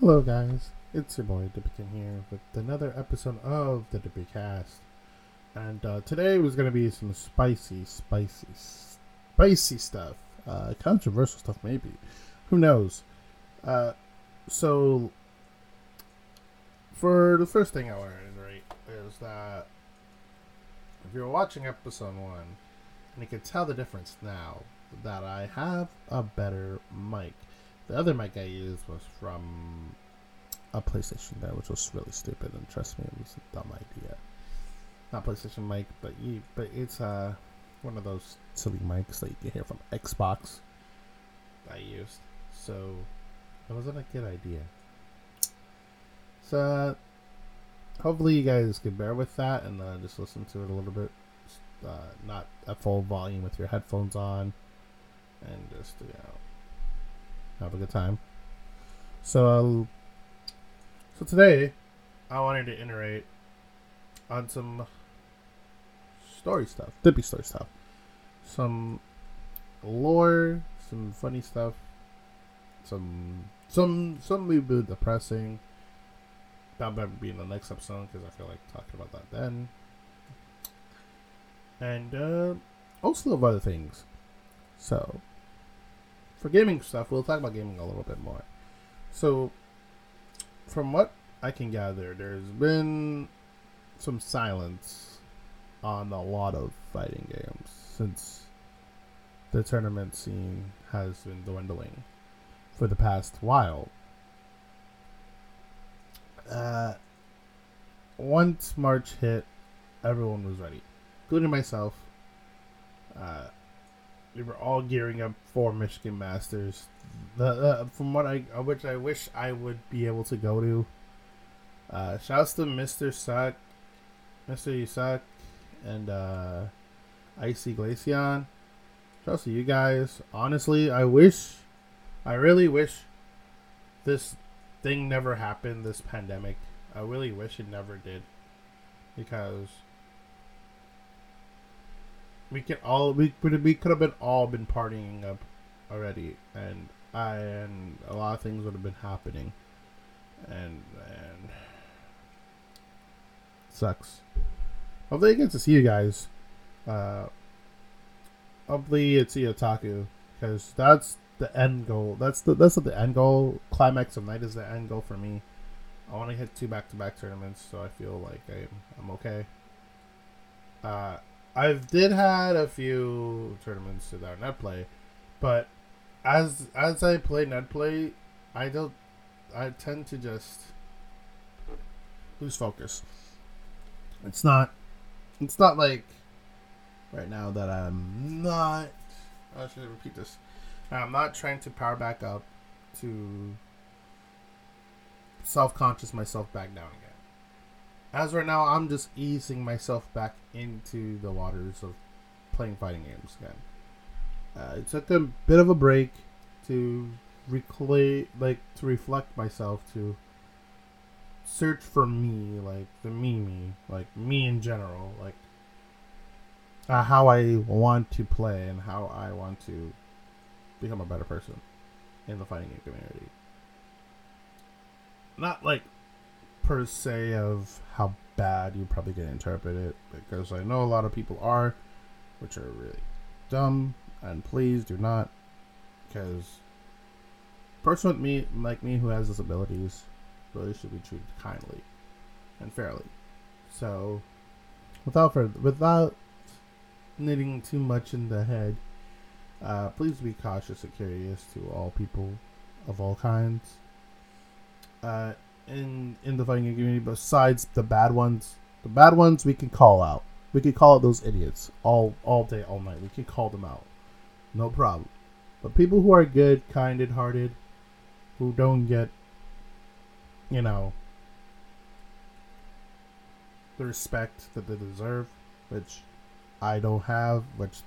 Hello, guys. It's your boy Dippican here with another episode of the Dippicast. And uh, today was going to be some spicy, spicy, spicy stuff. Uh, controversial stuff, maybe. Who knows? Uh, so, for the first thing I want to reiterate is that if you're watching episode one, and you can tell the difference now that I have a better mic. The other mic I used was from a PlayStation there, which was really stupid, and trust me, it was a dumb idea. Not PlayStation mic, but you, but it's uh one of those silly mics that you can hear from Xbox. I used, so it wasn't a good idea. So hopefully you guys can bear with that and uh, just listen to it a little bit, uh, not at full volume with your headphones on, and just you know have a good time. So, uh, so today I wanted to iterate on some story stuff, Dippy story stuff, some lore, some funny stuff, some some some maybe bit depressing. That might be in the next episode because I feel like talking about that then. And uh, also of other things. So, for gaming stuff, we'll talk about gaming a little bit more. So, from what I can gather, there's been some silence on a lot of fighting games since the tournament scene has been dwindling for the past while. Uh, once March hit, everyone was ready, including myself. Uh, we were all gearing up for Michigan Masters. The uh, from what I which I wish I would be able to go to. Uh, shouts to Mr. Suck, Mr. Yusak, and uh, Icy Glaceon. Shouts to you guys. Honestly, I wish, I really wish, this thing never happened. This pandemic. I really wish it never did, because we could all we could we could have been all been partying up already, and I and a lot of things would have been happening, and and sucks. Hopefully, I get to see you guys. Uh, hopefully, it's the otaku because that's the end goal. That's the that's the end goal. Climax of night is the end goal for me. I want to hit two back to back tournaments, so I feel like I'm I'm okay. Uh, I've did had a few tournaments without net play, but as as I play net play, I don't. I tend to just lose focus. It's not. It's not like right now that I'm not. Oh, I should repeat this. I'm not trying to power back up to self conscious myself back down again as right now, I'm just easing myself back into the waters of playing fighting games again. Uh, it took a bit of a break to reclay, like to reflect myself, to search for me, like the me, me, like me in general, like uh, how I want to play and how I want to become a better person in the fighting game community. Not like per se of how bad you probably can interpret it because I know a lot of people are, which are really dumb. And please do not, because person with me like me who has disabilities really should be treated kindly and fairly. So, without further, without knitting too much in the head, uh, please be cautious and curious to all people of all kinds. Uh, in in the fighting community besides the bad ones. The bad ones we can call out. We can call out those idiots all all day, all night. We can call them out. No problem. But people who are good, kinded hearted, who don't get you know the respect that they deserve, which I don't have, which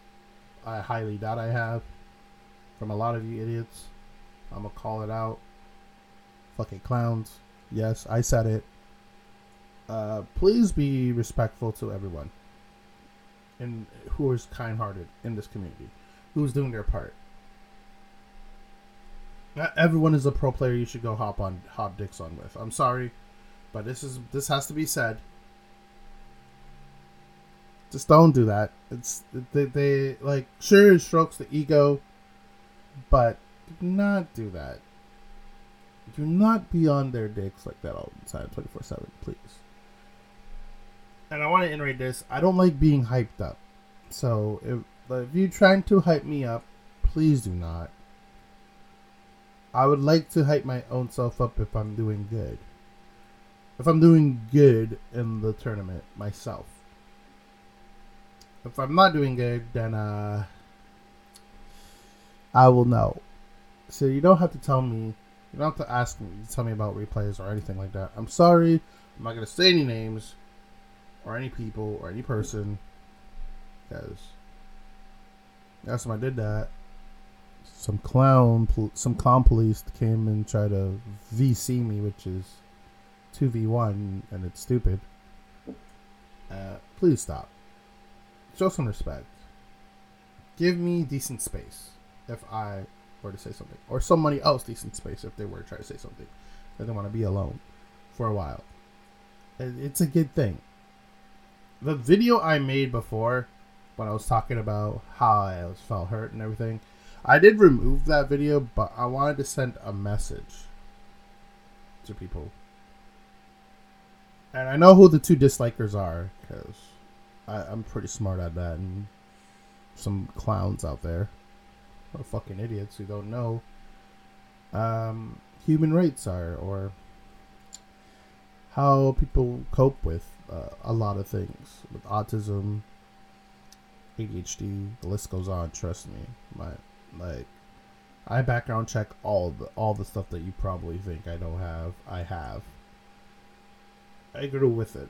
I highly doubt I have from a lot of you idiots. I'm gonna call it out. Fucking clowns. Yes, I said it. Uh, please be respectful to everyone and who is kind-hearted in this community, who's doing their part. Not everyone is a pro player you should go hop on hop dicks on with. I'm sorry, but this is this has to be said. Just don't do that. It's they, they like sure it strokes the ego, but do not do that. Do not be on their dicks like that all the time, twenty four seven, please. And I want to iterate this. I don't like being hyped up. So if if you're trying to hype me up, please do not. I would like to hype my own self up if I'm doing good. If I'm doing good in the tournament myself. If I'm not doing good, then uh I will know. So you don't have to tell me you don't have to ask me tell me about replays or anything like that. I'm sorry. I'm not gonna say any names or any people or any person because last time I did that, some clown, some clown police came and tried to VC me, which is two v one, and it's stupid. Uh, please stop. Show some respect. Give me decent space if I were to say something, or somebody else decent space if they were to try to say something. They don't want to be alone for a while. It's a good thing. The video I made before, when I was talking about how I was felt hurt and everything, I did remove that video, but I wanted to send a message to people. And I know who the two dislikers are, because I'm pretty smart at that, and some clowns out there, or fucking idiots who don't know um, human rights are, or how people cope with uh, a lot of things, with autism, ADHD, the list goes on. Trust me, my like, I background check all the all the stuff that you probably think I don't have. I have. I grew with it.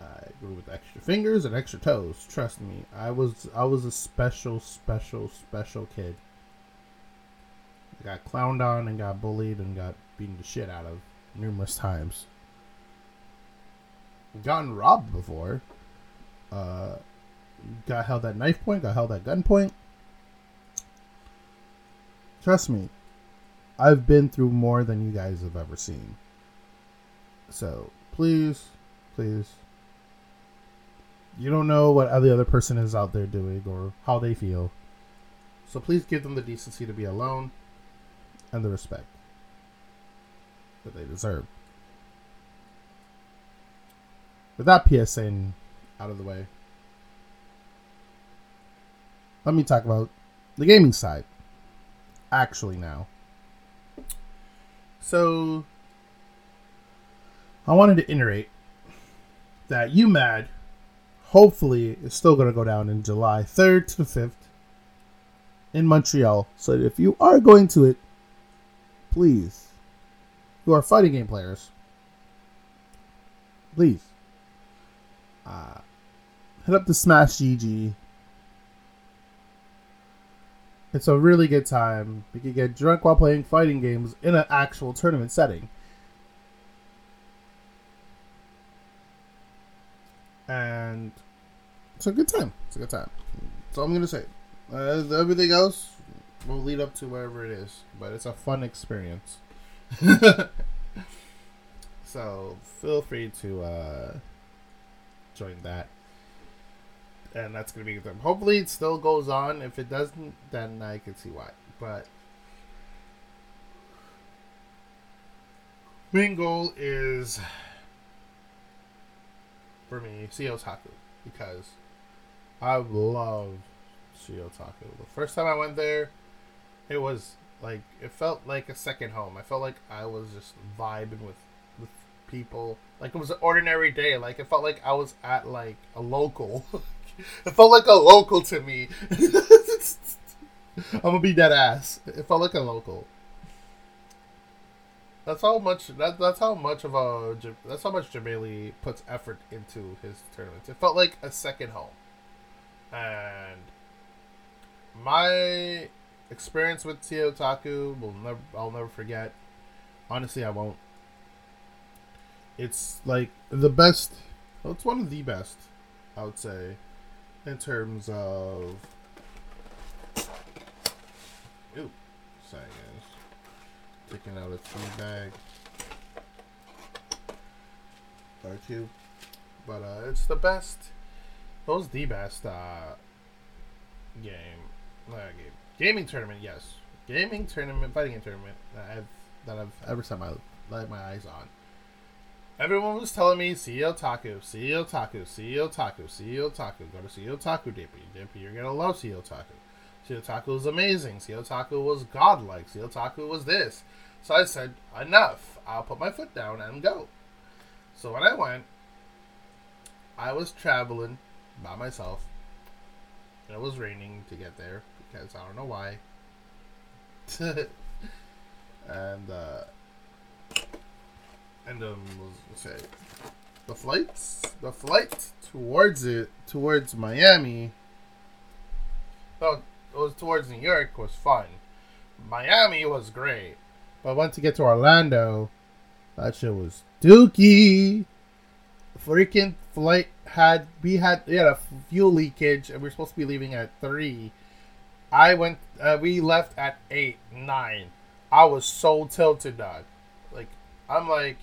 I grew with extra fingers and extra toes. Trust me, I was I was a special, special, special kid. Got clowned on and got bullied and got beaten the shit out of numerous times. Gotten robbed before. Uh, got held at knife point. Got held at gunpoint. Trust me, I've been through more than you guys have ever seen. So please, please, you don't know what the other person is out there doing or how they feel. So please give them the decency to be alone and the respect that they deserve. With that PSA out of the way, let me talk about the gaming side actually now. So I wanted to iterate that UMAD hopefully is still going to go down in July 3rd to the 5th in Montreal. So if you are going to it, please, who are fighting game players, please uh, head up to Smash GG it's a really good time. You can get drunk while playing fighting games in an actual tournament setting. And it's a good time. It's a good time. That's all I'm gonna say. Uh, everything else will lead up to wherever it is, but it's a fun experience. so feel free to uh, join that and that's gonna be them. Hopefully, it still goes on. If it doesn't, then I can see why. But main goal is for me CEOtaku because I love CEOtaku. The first time I went there, it was like it felt like a second home. I felt like I was just vibing with with people. Like it was an ordinary day. Like it felt like I was at like a local. it felt like a local to me. I'm gonna be dead ass. It felt like a local. That's how much. That, that's how much of a. That's how much Jebailey puts effort into his tournaments. It felt like a second home, and my experience with CEOtaku will never. I'll never forget. Honestly, I won't. It's like the best. Well, it's one of the best. I would say in terms of ooh, sorry guys, taking out a tea bag or two. But uh, it's the best. It was the best uh, game. Not game. Gaming tournament, yes. Gaming tournament, fighting game tournament that I've that I've ever set my my eyes on. Everyone was telling me CEOtaku, see Otaku, CEOtaku, see Otaku. Go to CEOtaku, Dippy. Dippy, you're gonna love CEOtaku. See Otaku is amazing. CEOtaku was godlike. CEOtaku was this. So I said, enough. I'll put my foot down and go. So when I went, I was traveling by myself. And it was raining to get there because I don't know why. and uh, and um, say the flights, the flight towards it, towards Miami. Well, it was towards New York was fun. Miami was great, but once you get to Orlando, that shit was dookie. Freaking flight had we had we had a fuel leakage and we are supposed to be leaving at three. I went. Uh, we left at eight, nine. I was so tilted, dog. Like I'm like.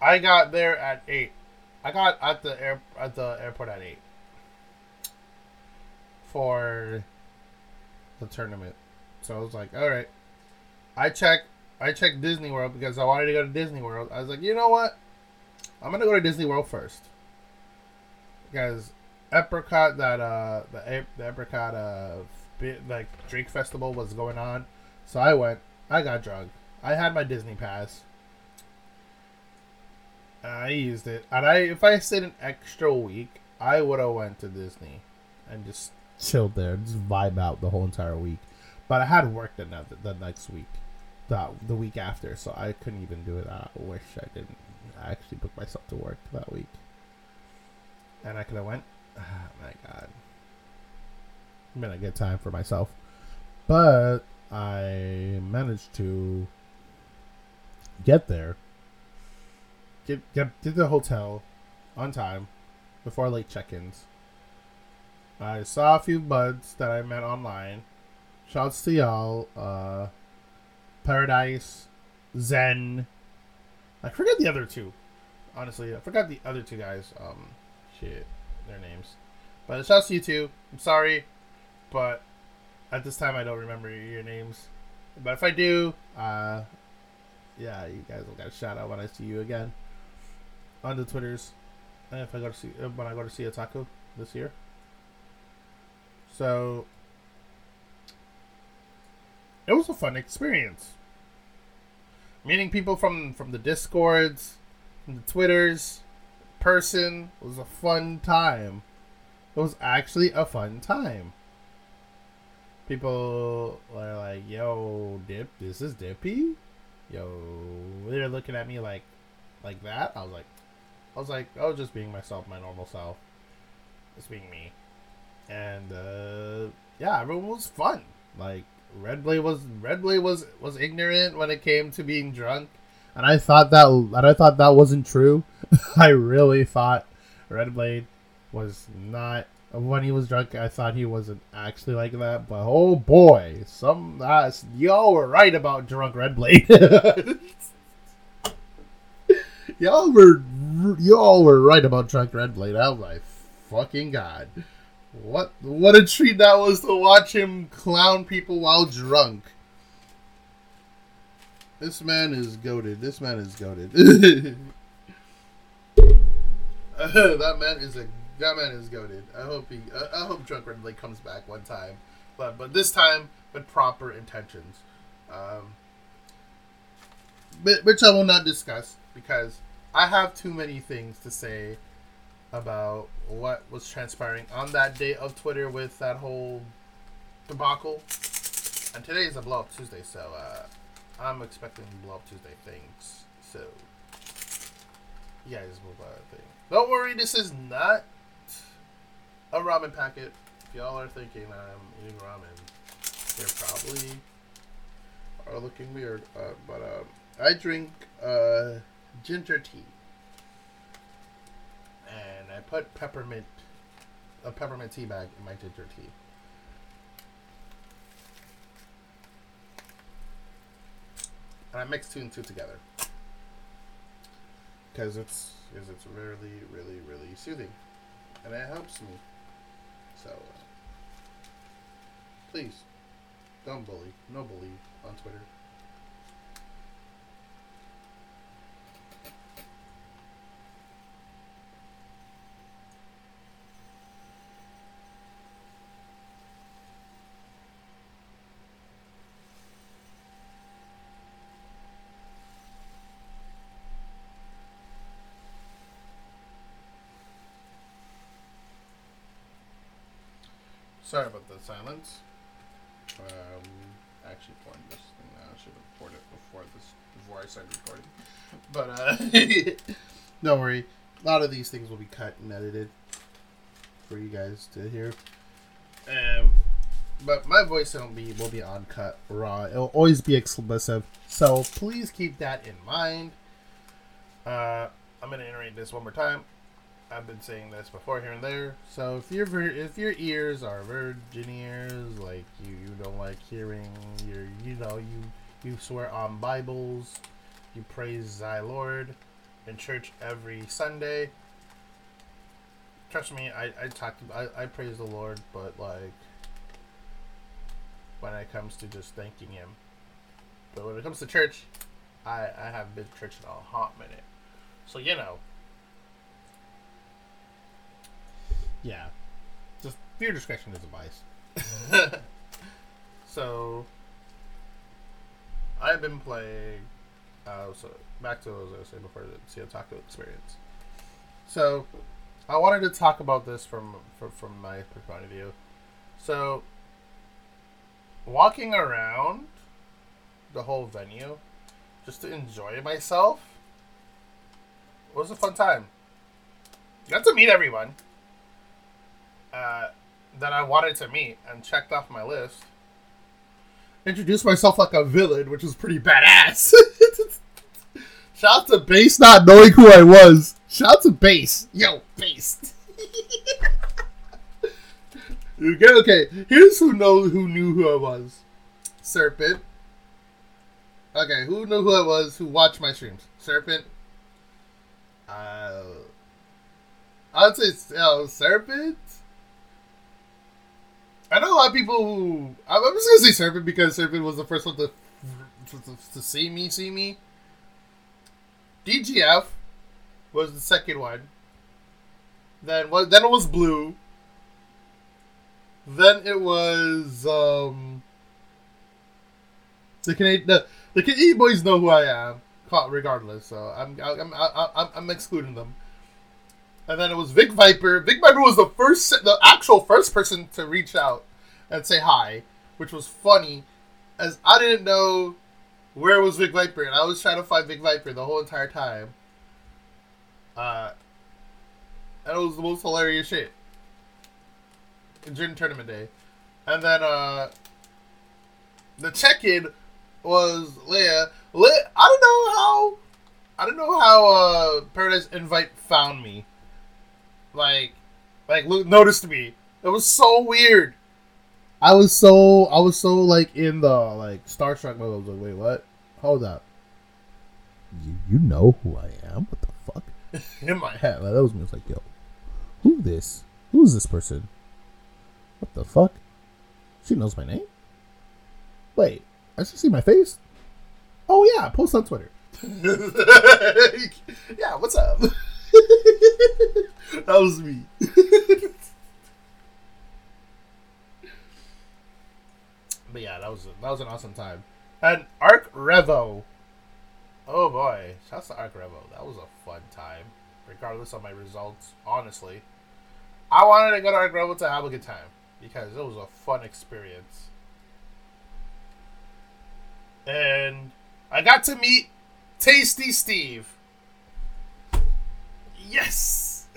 I got there at eight. I got at the air at the airport at eight for the tournament. So I was like, all right. I checked. I checked Disney World because I wanted to go to Disney World. I was like, you know what? I'm gonna go to Disney World first because Epcot that uh the the Epcot uh like drink Festival was going on, so I went. I got drunk. I had my Disney pass. I used it, and I if I stayed an extra week, I would have went to Disney and just chilled there, just vibe out the whole entire week. But I had work the the next week, the the week after, so I couldn't even do it. I wish I didn't. I actually booked myself to work that week, and I could have went. Oh, my God, been a good time for myself, but I managed to get there, get get to the hotel on time before late check-ins. I saw a few buds that I met online. Shouts to y'all. Uh, Paradise, Zen. I forget the other two. Honestly, I forgot the other two guys. Um, shit, their names. But shouts to you two. I'm sorry, but at this time I don't remember your names. But if I do, uh, yeah, you guys will get a shout out when I see you again on the Twitters. And if I go to see uh, when I go to CEOtaku this year. So it was a fun experience. Meeting people from from the discords, from the twitters, person It was a fun time. It was actually a fun time. People were like, "Yo, Dip, this is Dippy." Yo, they're looking at me like, like that. I was like, I was like, I was just being myself, my normal self, just being me, and uh, yeah, everyone was fun. Like Red Blade was Red Blade was was ignorant when it came to being drunk, and I thought that and I thought that wasn't true. I really thought Red Blade was not when he was drunk. I thought he wasn't actually like that, but oh boy, some uh, y'all were right about drunk Red Blade. y'all were y'all were right about drunk Red Blade. Oh my fucking god. What what a treat that was to watch him clown people while drunk. This man is goaded. This man is goaded. that man is a that man is goaded. I hope he I, I hope Drunk Red comes back one time, but but this time with proper intentions, um, which I will not discuss because I have too many things to say about what was transpiring on that day of Twitter with that whole debacle. And today is a Blow Up Tuesday, so uh, I'm expecting Up Tuesday things. So, you guys move on. Thing. Don't worry, this is not a ramen packet. If y'all are thinking I'm eating ramen, you're probably are looking weird. Uh, but um, I drink uh, ginger tea and I put peppermint, a peppermint tea bag in my ginger tea. And I mix two and two together because it's because it's really really really soothing, and it helps me. So uh, please don't bully, no bully on Twitter. Sorry about the silence. Um, actually pouring this thing now. I should have poured it before this before I started recording. But uh, don't worry. A lot of these things will be cut and edited for you guys to hear. Um, but my voice will be will be uncut raw. It'll always be explicit. So please keep that in mind. Uh, I'm gonna iterate this one more time. I've been saying this before here and there. So if your if your ears are virgin ears, like you, you don't like hearing your you know you you swear on Bibles, you praise thy Lord in church every Sunday. Trust me, I I talk I, I praise the Lord, but like when it comes to just thanking Him, but when it comes to church, I I haven't been church in a hot minute, so you know. Yeah. Just your discretion is advised. so I've been playing uh so back to what I was gonna say before the CEOtaku experience. So I wanted to talk about this from from, from my point of view. So walking around the whole venue just to enjoy myself was a fun time. Got to meet everyone uh, that I wanted to meet and checked off my list. Introduced myself like a villain, which was pretty badass. Shout out to Base not knowing who I was. Shout out to Base. Yo, Base. okay, okay. Here's who knows who knew who I was. Serpent. Okay, who knew who I was? Who watched my streams? Serpent. Uh, I'd say uh, Serpent. I know a lot of people who. I'm just gonna say Serpent because Serpent was the first one to to, to see me see me. DGF was the second one. Then what? Then it was Blue. Then it was um. The Canadian the, the Canadian boys know who I am, regardless. So I'm I'm, I'm, I'm excluding them. And then it was Vic Viper. Vic Viper was the first, the actual first person to reach out and say hi, which was funny, as I didn't know where was Vic Viper, and I was trying to find Vic Viper the whole entire time. Uh, and it was the most hilarious shit during tournament day. And then uh, the check-in was Leia. Leia. I don't know how. I don't know how uh, Paradise Invite found me like like look noticed me. It was so weird. I was so I was so like in the like starstruck mode. I was like, wait, what? Hold up. You you know who I am? What the fuck? in my head, like, that was me. I was like, yo, who this? Who's this person? What the fuck? She knows my name. Wait, I should see my face. Oh yeah, post on Twitter. yeah, what's up? that was me. but yeah, that was that was an awesome time. And Arc Revo. Oh boy, shouts to Arc Revo. That was a fun time, regardless of my results. Honestly, I wanted to go to Arc Revo to have a good time because it was a fun experience. And I got to meet Tasty Steve. Yes.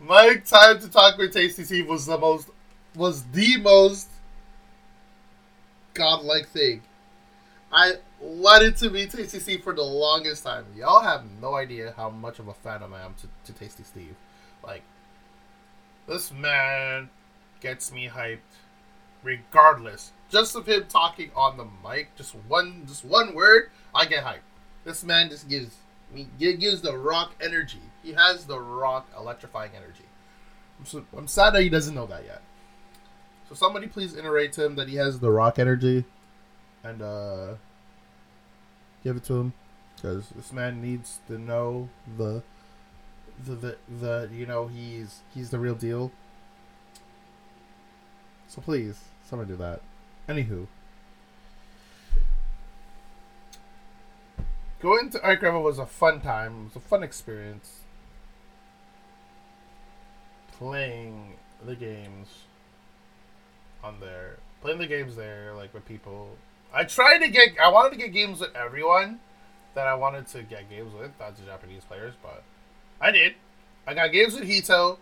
My time to talk with Tasty Steve was the most was the most godlike thing. I wanted to meet Tasty Steve for the longest time. Y'all have no idea how much of a fan I am to, to Tasty Steve. Like, this man gets me hyped regardless. just of him talking on the mic, just one, just one word, I get hyped. This man just gives me gives the rock energy. He has the rock electrifying energy. I'm, so, I'm sad that he doesn't know that yet. So somebody please iterate to him that he has the rock energy, and uh, give it to him because this man needs to know the the the, the you know he's he's the real deal. So please, someone do that. Anywho. Going to Arc Revo was a fun time. It was a fun experience. Playing the games on there. Playing the games there, like with people. I tried to get I wanted to get games with everyone that I wanted to get games with, not the Japanese players, but I did. I got games with Hito.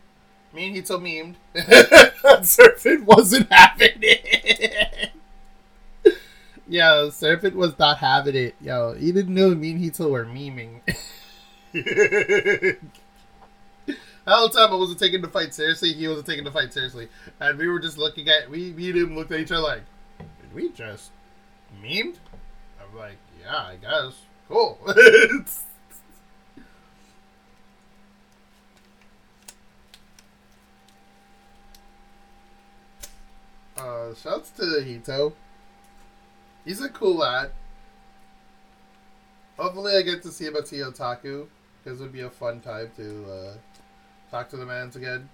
Me and Hito memed. Serpent wasn't it. Yo, Serpent was not having it. Yo, he didn't know me and Hito were memeing. the whole time I wasn't taking the fight seriously, he wasn't taking the fight seriously. And we were just looking at, we, me and him looked at each other like, did we just memed? I'm like, yeah, I guess. Cool. uh, shouts to Hito. He's a cool lad. Hopefully, I get to see him at Otaku because it would be a fun time to uh, talk to the mans again.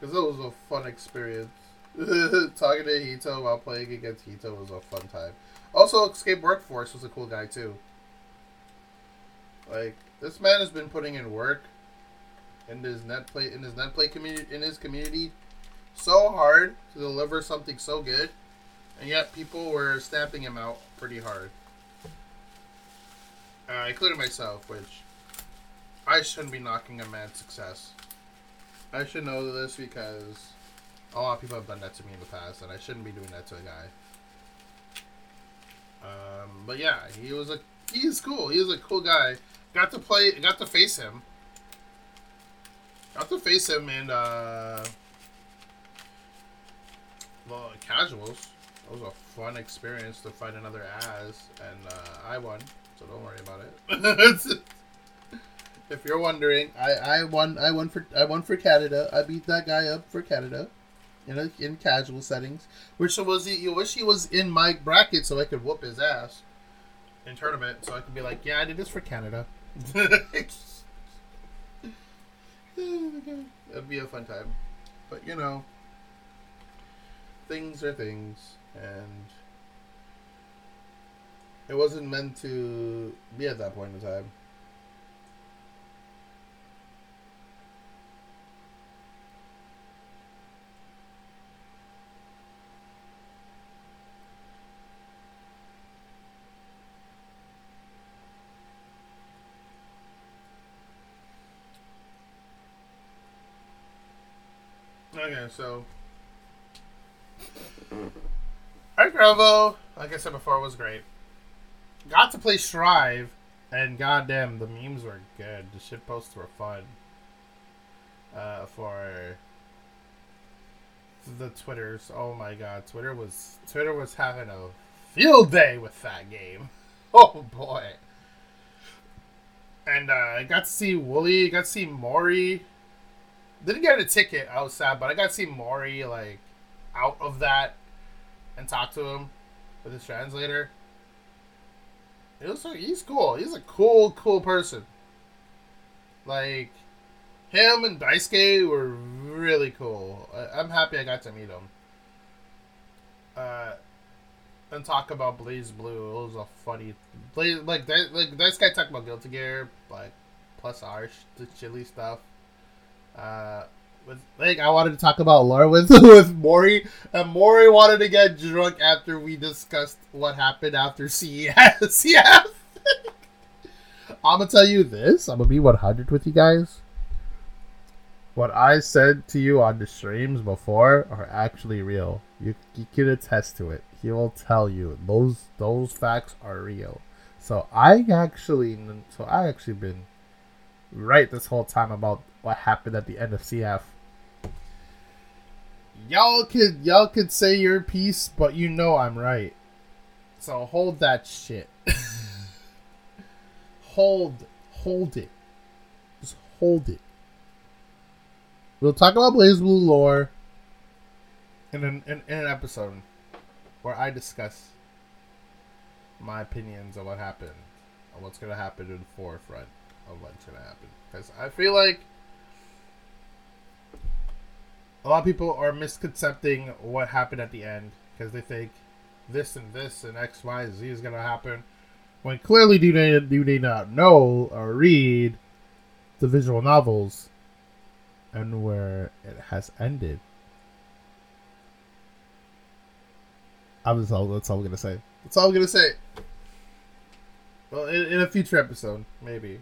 Because it was a fun experience. Talking to Hito while playing against Hito was a fun time. Also, Escape Workforce was a cool guy too. Like this man has been putting in work in his net play in his net play community in his community so hard to deliver something so good, and yet people were stamping him out pretty hard. Uh, including myself, which I shouldn't be knocking a man's success. I should know this because a lot of people have done that to me in the past, and I shouldn't be doing that to a guy. Um, but yeah, he was a he's cool. He's a cool guy. Got to play. Got to face him. Got to face him in uh, well, casuals. It was a fun experience to fight another ass, and uh, I won. So don't worry about it. if you're wondering, I, I won. I won for I won for Canada. I beat that guy up for Canada, in a, in casual settings. Which was? You wish he was in my bracket so I could whoop his ass in tournament, so I could be like, yeah, I did this for Canada. It'd be a fun time. But, you know, things are things, and it wasn't meant to be at that point in time. Okay, so Revo, like I said before, was great. Got to play Strive, and goddamn, the memes were good. The shit posts were fun. Uh, for the Twitters, oh my god, Twitter was Twitter was having a field day with that game. Oh boy. And uh, I got to see Woolie, got to see Mori, didn't get a ticket. Sad, but I got to see Mori like out of that and talk to him with his translator. It was like, he's cool. He's a cool, cool person. Like him and Daisuke were really cool. I, am happy I got to meet him. Uh, and talk about BlazBlue. It was a funny, Blaze like that. Like this guy talked about Guilty Gear, like plus our the chili stuff. Uh, like I wanted to talk about lore with with Mori, and Mori wanted to get drunk after we discussed what happened after CES. CF. I'm gonna tell you this. I'm gonna be 100 with you guys. What I said to you on the streams before are actually real. You, you can attest to it. He will tell you those those facts are real. So I actually, so I actually been right this whole time about what happened at the end of CF. Y'all could y'all could say your piece, but you know I'm right. So hold that shit. hold hold it. Just hold it. We'll talk about BlazBlue lore in an in, in an episode where I discuss my opinions of what happened, of what's gonna happen in the forefront of what's gonna happen. Because I feel like a lot of people are misconcepting what happened at the end because they think this and this and X, Y, Z is gonna happen. When clearly do they do they not know or read the visual novels and where it has ended. I was all that's all I'm gonna say. That's all I'm gonna say. Well, in, in a future episode, maybe.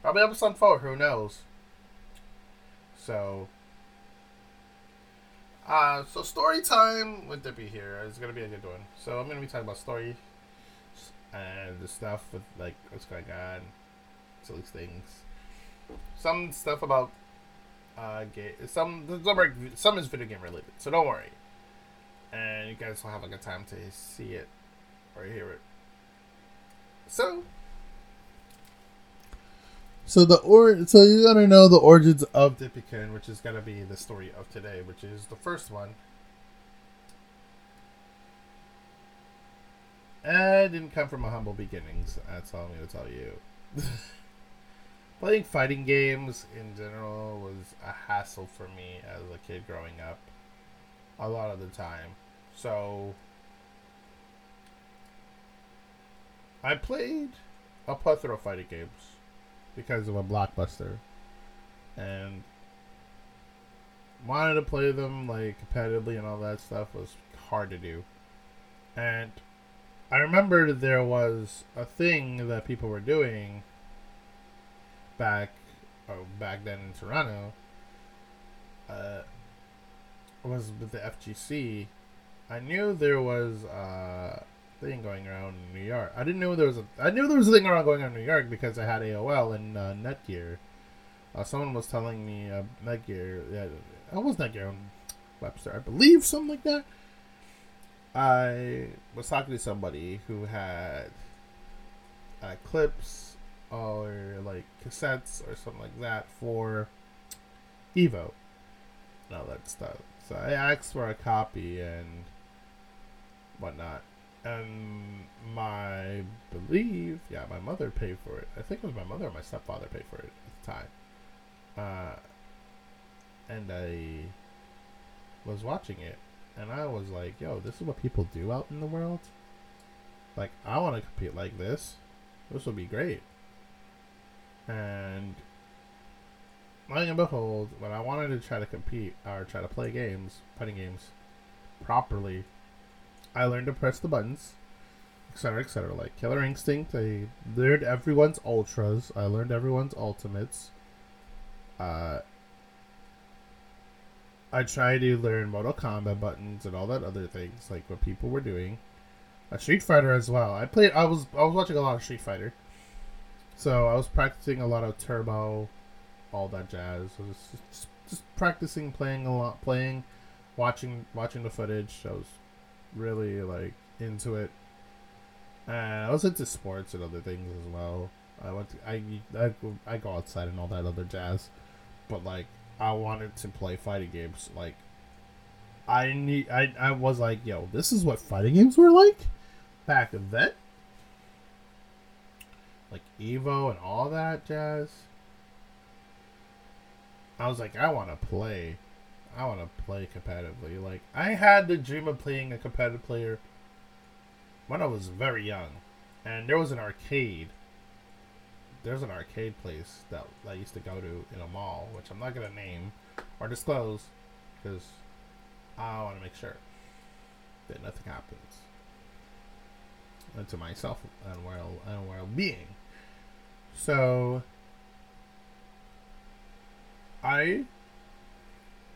Probably episode four, who knows? So uh, so story time with Dippy here is gonna be a good one. So I'm gonna be talking about story and the stuff with like what's going on, silly things, some stuff about uh. Some some some is video game related, so don't worry. And you guys will have a good time to see it or hear it. So so the or so you gotta know the origins of Dippican, which is gonna be the story of today, which is the first one. Eh, it didn't come from a humble beginnings. That's all I'm gonna tell you. Playing fighting games in general was a hassle for me as a kid growing up. A lot of the time. So I played a plethora of fighting games because of a blockbuster, and wanted to play them like competitively and all that stuff was hard to do. And I remember there was a thing that people were doing back oh, back then in Toronto. Uh, was with the FGC. I knew there was uh thing going around in New York. I didn't know there was a. I knew there was a thing around going on in New York because I had AOL and uh, Netgear. Uh, someone was telling me uh, Netgear. Yeah, I was Netgear on Webster, I believe, something like that. I was talking to somebody who had uh, clips or like cassettes or something like that for Evo and all that stuff. So I asked for a copy and whatnot and my believe, yeah, my mother paid for it. I think it was my mother or my stepfather paid for it at the time. Uh, and I was watching it, and I was like, "Yo, this is what people do out in the world. Like, I want to compete like this. This would be great." And lo and behold, when I wanted to try to compete or try to play games, fighting games, properly I learned to press the buttons, etc., etc. Like Killer Instinct, I learned everyone's ultras. I learned everyone's ultimates. Uh, I tried to learn Mortal Kombat buttons and all that other things, like what people were doing. A Street Fighter as well. I played. I was. I was watching a lot of Street Fighter. So I was practicing a lot of turbo, all that jazz. I was just, just practicing playing a lot, playing, watching, watching the footage. I was really like into it. And I was into sports and other things as well. I went to, I, I I go outside and all that other jazz, but like I wanted to play fighting games. Like I need I I was like, yo, this is what fighting games were like back then. Like Evo and all that jazz. I was like, I want to play I want to play competitively. Like I had the dream of playing a competitive player when I was very young, and there was an arcade. There's an arcade place that I used to go to in a mall, which I'm not gonna name or disclose, because I want to make sure that nothing happens to myself and well and well being. So I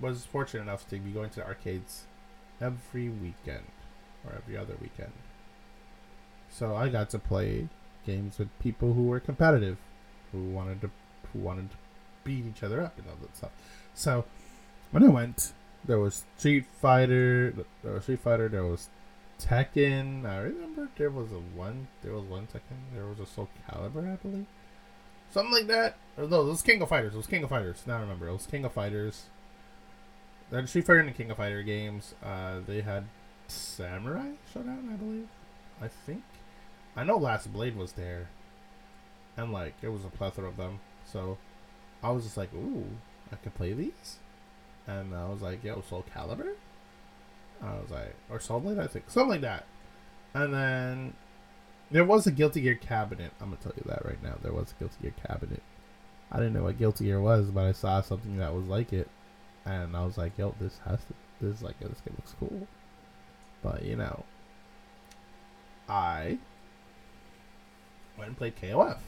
was fortunate enough to be going to the arcades every weekend or every other weekend. So I got to play games with people who were competitive, who wanted to who wanted to beat each other up and all that stuff. So when I went There was Street Fighter. There was Street Fighter. There was Tekken. I remember there was a one. There was one Tekken. There was a Soul Calibur, I believe. Something like that. No, it was King of Fighters. It was King of Fighters. Now I remember. It was King of Fighters. The Street Fighter and King of Fighter games. Uh, they had Samurai Shodown, I believe. I think. I know Last Blade was there. And like, it was a plethora of them. So, I was just like, ooh, I could play these? And I was like, yo, Soul Calibur? I was like, or Soul Blade, I think. Something like that. And then there was a Guilty Gear cabinet. I'm gonna tell you that right now. There was a Guilty Gear cabinet. I didn't know what Guilty Gear was, but I saw something that was like it, and I was like, "Yo, this has to. This is like this game looks cool." But you know, I went and played KOF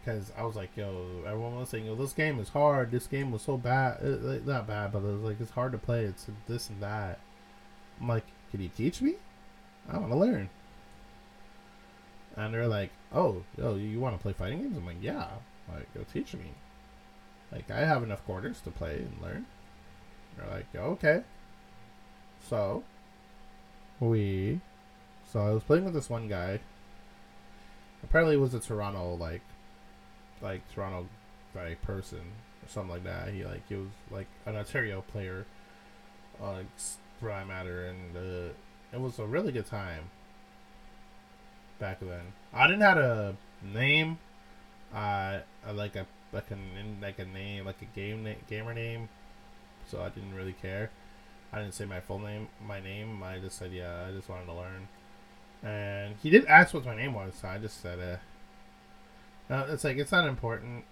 because I was like, "Yo," everyone was saying, "Yo, this game is hard. This game was so bad. Uh, it, it, not bad, but it was like it's hard to play. It's this and that." I'm like, "Can you teach me? I want to learn." And they're like, "Oh, yo, you want to play fighting games?" I'm like, "Yeah." Like, go teach me. Like, I have enough quarters to play and learn. They're like, okay. So, we. So I was playing with this one guy. Apparently, it was a Toronto like, like Toronto like person or something like that. He like he was like an Ontario player, uh, like where I'm at, and uh, it was a really good time. Back then, I didn't have a name uh, like a like a like a name like a game na- gamer name, so I didn't really care. I didn't say my full name, my name. I just said yeah. I just wanted to learn, and he did ask what my name was, so I just said uh. it's like it's not important.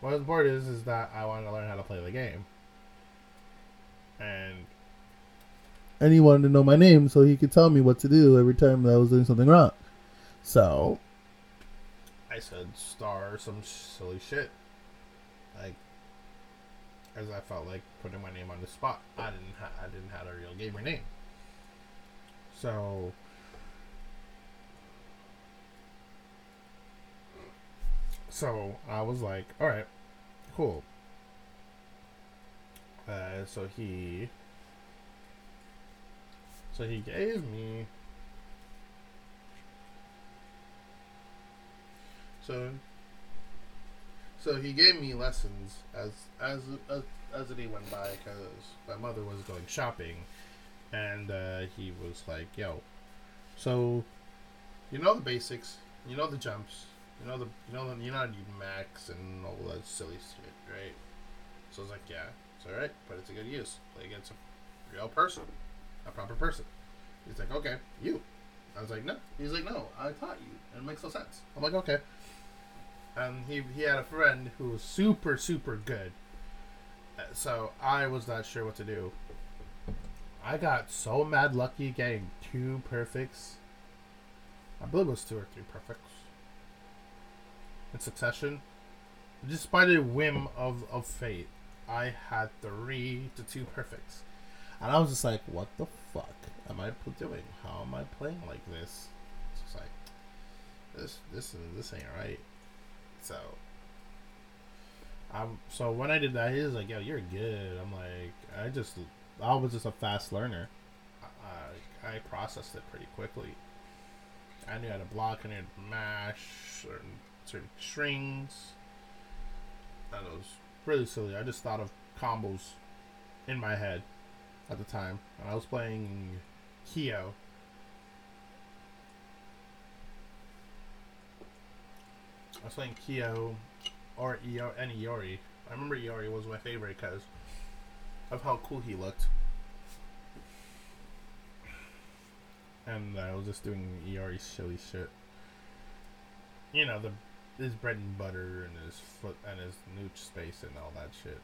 What important is is that I wanted to learn how to play the game, and and he wanted to know my name so he could tell me what to do every time that I was doing something wrong. So I said star some silly shit. Like, as I felt like putting my name on the spot. I didn't. Ha- I didn't have a real gamer name. So. So I was like, all right, cool. Uh, so he. So he gave me So, so he gave me lessons as as as, as day went by because my mother was going shopping, and uh, he was like, "Yo, so you know the basics, you know the jumps, you know the you know the, you know how to do max and all that silly shit, right?" So I was like, "Yeah, it's all right, but it's a good use. Like it's a real person, a proper person." He's like, "Okay, you." I was like, "No." He's like, "No, I taught you, and it makes no sense." I'm like, "Okay." and he he had a friend who was super super good. Uh, so I was not sure what to do. I got so mad lucky getting two perfects. I believe it was two or three perfects in succession. Despite a whim of, of fate, I had three to two perfects. And I was just like, what the fuck am I doing? How am I playing like this? It's just like, this, this, this ain't right. So, I'm so when I did that, he was like, "Yo, you're good." I'm like, I just, I was just a fast learner. I, I processed it pretty quickly. I knew how to block, I knew to mash certain certain strings. And it was really silly. I just thought of combos in my head at the time, and I was playing Kyo I was playing Kyo or Io and Iori. I remember Iori was my favorite because of how cool he looked. And I was just doing Iori's silly shit. You know, the his bread and butter and his foot and his nooch space and all that shit.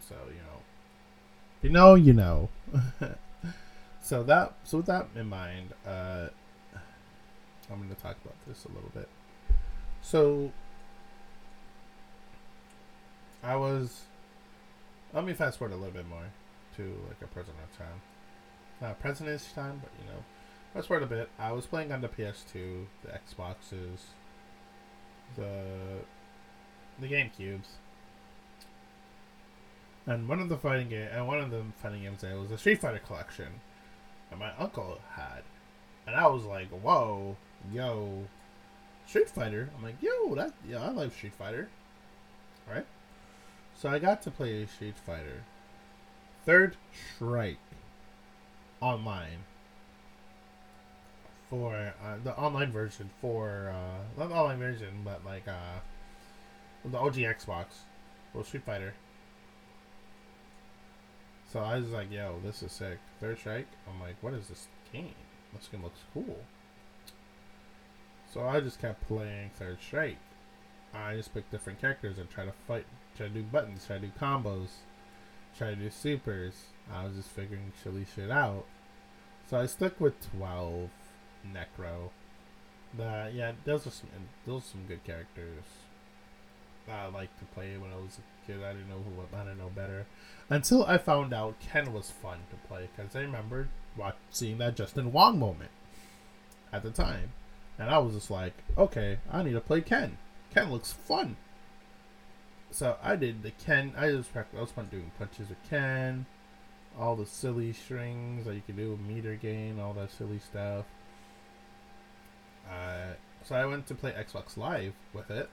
So, you know. You know, you know. so that so with that in mind, uh I'm gonna talk about this a little bit. So I was. Let me fast forward a little bit more to like a present time. Not present time, but you know, fast forward a bit. I was playing on the PS2, the Xboxes, the the GameCubes, And one of the fighting game and one of the fighting games there was a Street Fighter collection that my uncle had. And I was like, whoa, yo, Street Fighter. I'm like, yo, that yeah, I like Street Fighter. Right? So I got to play Street Fighter. Third Strike online for uh, the online version for uh, not the online version, but like uh, the OG Xbox, well Street Fighter. So I was like, "Yo, this is sick." Third Strike. I'm like, "What is this game? This game looks cool." So I just kept playing Third Strike. I just picked different characters and try to fight, try to do buttons, try to do combos, try to do supers. I was just figuring silly shit out. So I stuck with 12 Necro. The, yeah, those are some those are some good characters. That I liked to play when I was a I didn't know who I didn't know better until I found out Ken was fun to play because I remembered watch, seeing that Justin Wong moment at the time, and I was just like, okay, I need to play Ken. Ken looks fun. So I did the Ken. I just I was fun doing punches with Ken, all the silly strings that you can do, with meter gain, all that silly stuff. Uh, so I went to play Xbox Live with it,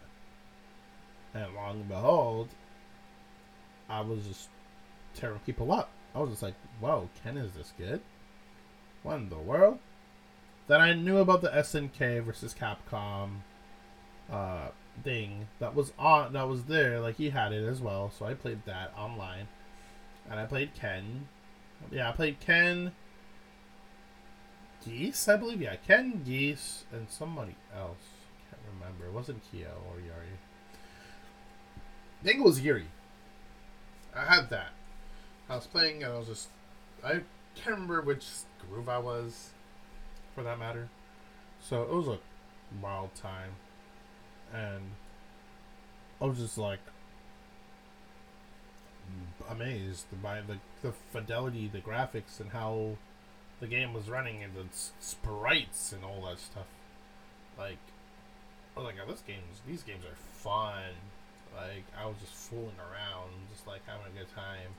and long and behold, I was just tearing people up. I was just like, "Whoa, Ken is this good? What in the world?" Then I knew about the SNK versus Capcom uh, thing that was on that was there. Like he had it as well, so I played that online, and I played Ken. Yeah, I played Ken. Geese, I believe. Yeah, Ken Geese and somebody else. Can't remember. It wasn't Kyo or Yuri. I think it was Yuri. I had that. I was playing and I was just. I can't remember which groove I was, for that matter. So it was a wild time. And I was just like amazed by the, the fidelity, the graphics, and how the game was running and the sprites and all that stuff. Like, oh, this game's these games are fun. Like, I was just fooling around, just like having a good time.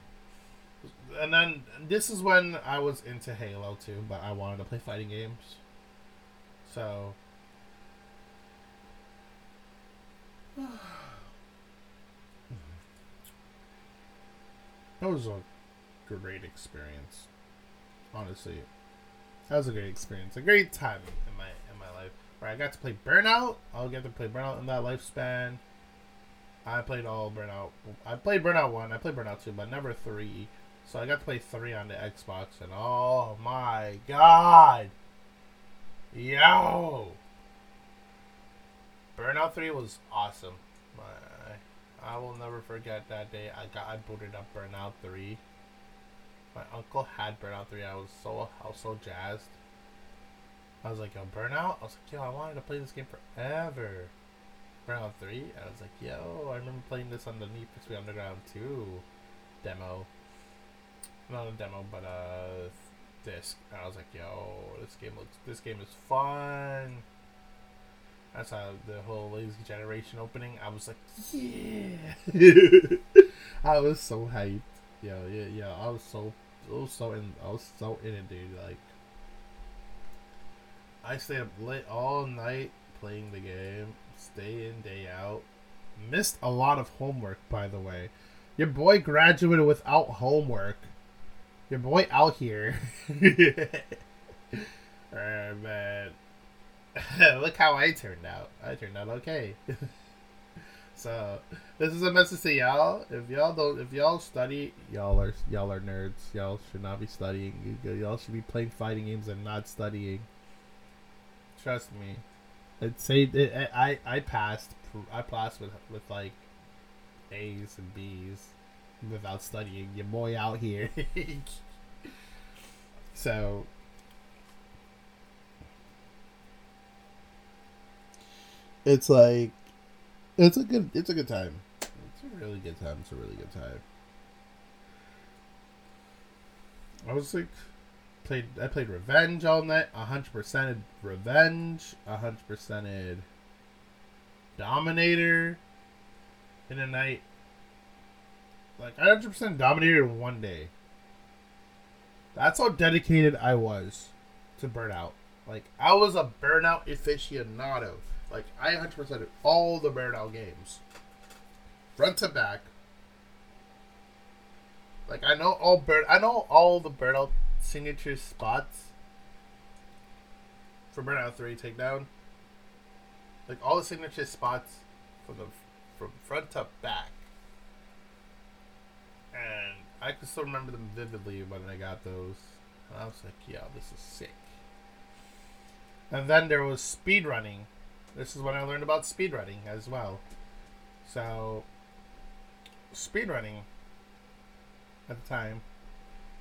And then this is when I was into Halo too, but I wanted to play fighting games. So. that was a great experience honestly. That was a great experience, a great time in my in my life. Where I got to play Burnout. I'll get to play Burnout in that lifespan. I played all Burnout. I played Burnout one. I played Burnout two, but never three. So I got to play three on the Xbox, and oh my god, yo, Burnout three was awesome. I, I will never forget that day. I got I booted up Burnout three my uncle had Burnout 3. I was so I was so jazzed. I was like, yo, Burnout? I was like, yo, I wanted to play this game forever. Burnout 3? And I was like, yo, I remember playing this on the Need for Speed Underground 2 demo. Not a demo, but a disc. And I was like, yo, this game looks, this game is fun. That's how the whole Lazy Generation opening, I was like, yeah. I was so hyped. Yeah, yeah, yeah. I was so, I was so in, I was so in it, dude. Like, I stayed up late all night playing the game, day in, day out. Missed a lot of homework, by the way. Your boy graduated without homework. Your boy out here. Man. Look how I turned out. I turned out okay. So this is a message to y'all. If y'all don't, if y'all study, y'all are y'all are nerds. Y'all should not be studying. Y'all should be playing fighting games and not studying. Trust me. It say it, I I passed. I passed with with like A's and B's without studying. Your boy out here. so it's like it's a good. It's a good time. It's a really good time. It's a really good time. I was like, played. I played Revenge all night. Hundred percent Revenge. Hundred percent Dominator. In a night. Like I 100% dominated in one day. That's how dedicated I was to burnout. Like I was a burnout aficionado. Like I 100% all the burnout games, front to back. Like I know all burn. I know all the burnout signature spots for burnout three takedown. Like all the signature spots from the from front to back, and I can still remember them vividly when I got those. And I was like, "Yeah, this is sick." And then there was speed running. This is when I learned about speed running as well. So, speed running at the time,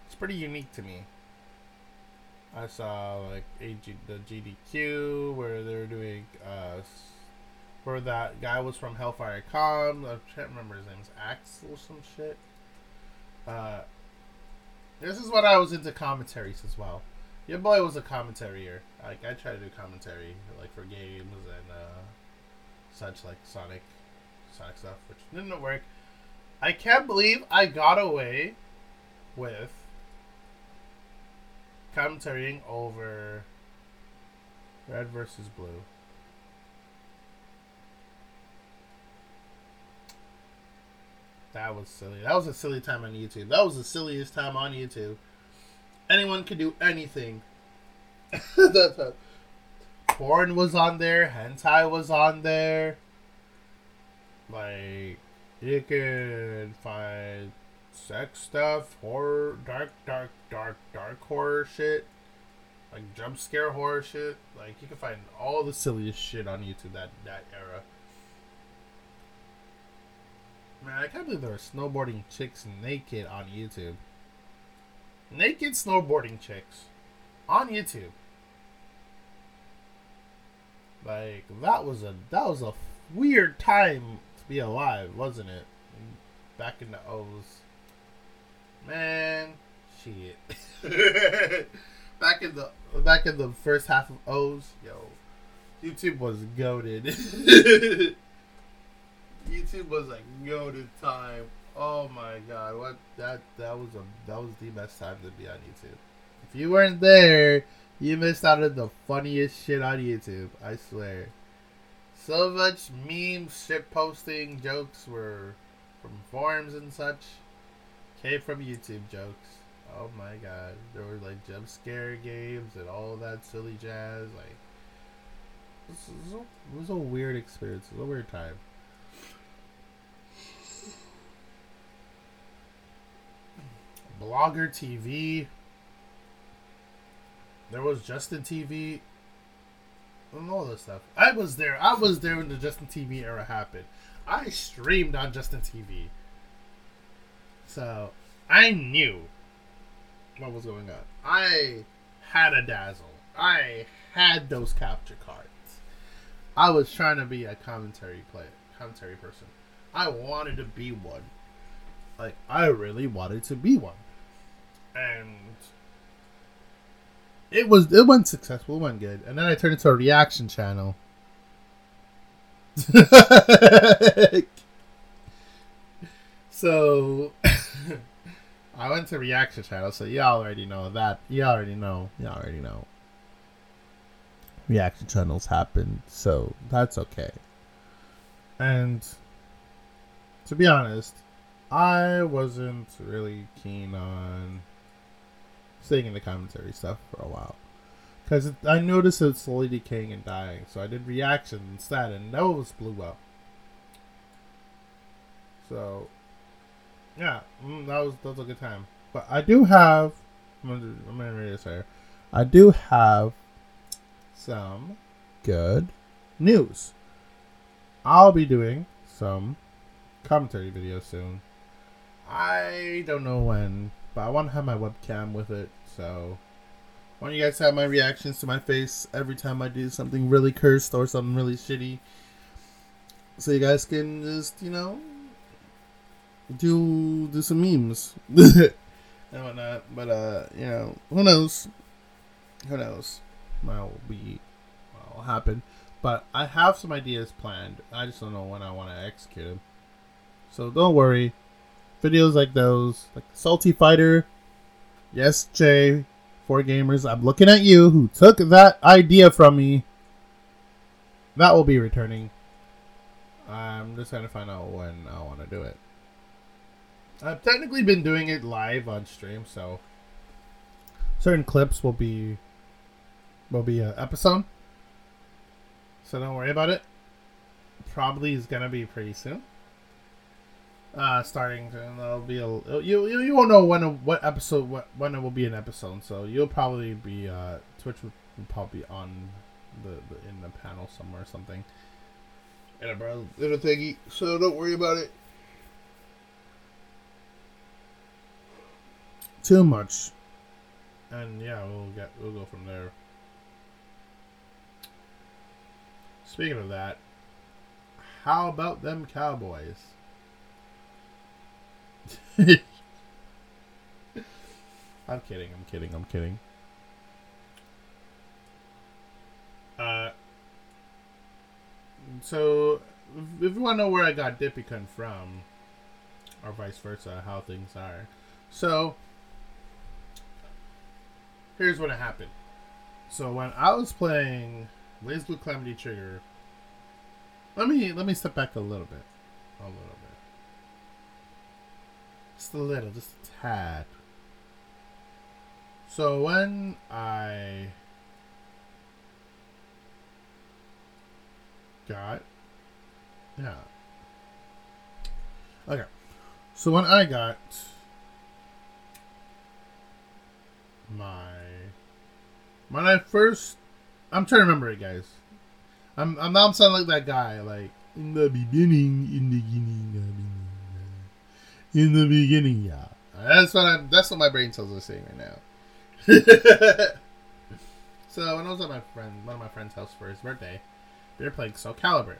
it's pretty unique to me. I saw like AG, the GDQ where they were doing uh, where that guy was from Hellfire Com. I can't remember his name's Axel some shit. Uh, this is what I was into commentaries as well. Your boy was a commentator. Like I try to do commentary, like for games and uh, such like Sonic, Sonic stuff, which didn't work. I can't believe I got away with commentarying over Red versus Blue. That was silly. That was a silly time on YouTube. That was the silliest time on YouTube. Anyone could do anything. the, porn was on there. Hentai was on there. Like, you could find sex stuff, horror, dark, dark, dark, dark horror shit, like jump scare horror shit. Like you can find all the silliest shit on YouTube that that era. Man, I can't believe there are snowboarding chicks naked on YouTube. Naked snowboarding chicks on YouTube. Like that was a that was a weird time to be alive, wasn't it? Back in the O's. Man, shit. back in the back in the first half of O's, yo, YouTube was goaded. YouTube was like goaded time. Oh my god, what that that was a that was the best time to be on YouTube. If you weren't there, you missed out on the funniest shit on YouTube. I swear. So much memes, shit posting, jokes were from forums and such came from YouTube jokes. Oh my god. There were like jump scare games and all that silly jazz. Like, this was a, it was a weird experience. It was a weird time. Blogger TV. There was Justin TV. And all this stuff. I was there. I was there when the Justin TV era happened. I streamed on Justin TV. So I knew what was going on. I had a dazzle. I had those capture cards. I was trying to be a commentary player, commentary person. I wanted to be one. Like I really wanted to be one. And it was it went successful, it went good. And then I turned into a reaction channel. so I went to reaction channel, so y'all already know that. Y'all already know. Y'all already know. Reaction channels happen, so that's okay. And to be honest, I wasn't really keen on staying in the commentary stuff for a while. Because I noticed it slowly decaying and dying, so I did reactions instead, and those blew up. So yeah, mm, that was that was a good time. But I do have. I'm gonna, I'm gonna read this here. I do have some good news. I'll be doing some commentary videos soon. I don't know when, but I want to have my webcam with it. So, I want you guys to have my reactions to my face every time I do something really cursed or something really shitty. So you guys can just, you know, do do some memes and whatnot. But uh, you know, who knows? Who knows? Will be will happen. But I have some ideas planned. I just don't know when I want to execute them. So don't worry. videos like those, like Salty Fighter. Yes, Jay, four gamers. I'm looking at you who took that idea from me. That will be returning. I'm just trying to find out when I want to do it. I've technically been doing it live on stream, so certain clips will be will be an episode. So don't worry about it. Probably is gonna be pretty soon. Uh, starting and there'll be a you you, you won't know when a, what episode what when it will be an episode. So you'll probably be uh Twitch will, will probably be on the, the in the panel somewhere or something. In a little thingy, so don't worry about it. Too much, and yeah, we'll get we'll go from there. Speaking of that, how about them Cowboys? I'm kidding, I'm kidding, I'm kidding. Uh, so, if you want to know where I got Dippycun from, or vice versa, how things are. So, here's what happened. So, when I was playing BlazBlue Calamity Trigger, let me let me step back a little bit, a little bit, just a little, just a tad. So when I got. Yeah. Okay. So when I got my when I first I'm trying to remember it guys. I'm I'm now I'm sounding like that guy, like in the beginning, in the beginning, in the beginning, yeah. That's what I'm that's what my brain cells are saying right now. so when I was at my friend one of my friend's house for his birthday, we were playing Soul Calibur.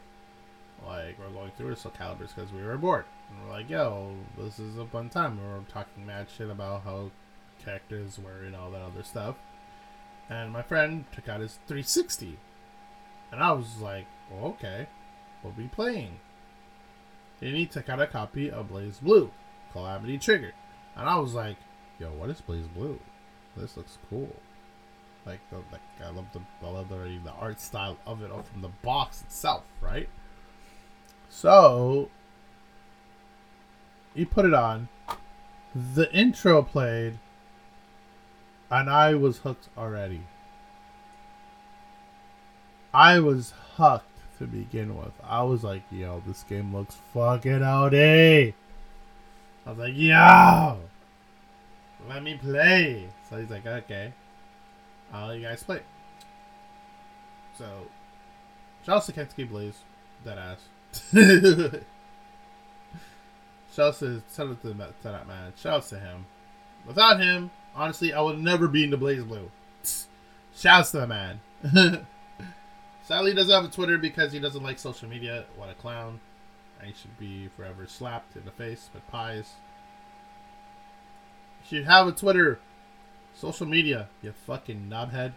Like, we're going through Soul Calibur because we were bored. And we're like, yo, this is a fun time. We were talking mad shit about how characters were and all that other stuff. And my friend took out his 360. And I was like, well, okay, we'll be playing. He took out a copy of BlazBlue, Calamity Trigger. And I was like, yo, what is BlazBlue? This looks cool. Like the like I love the I love the the art style of it all from the box itself, right? So he put it on. The intro played, and I was hooked already. I was hooked to begin with. I was like, yo, this game looks fucking OD. Eh? I was like, yo, let me play. So he's like, okay. I'll let you guys play. So, shouts to Kentucky Blaze, that ass. shouts to shout out to, to that man. Shouts to him. Without him, honestly, I would never be in the BlazBlue. Shouts to the man. Sadly, he doesn't have a Twitter because he doesn't like social media. What a clown. He should be forever slapped in the face with pies. Should have a Twitter. Social media, you fucking knobhead.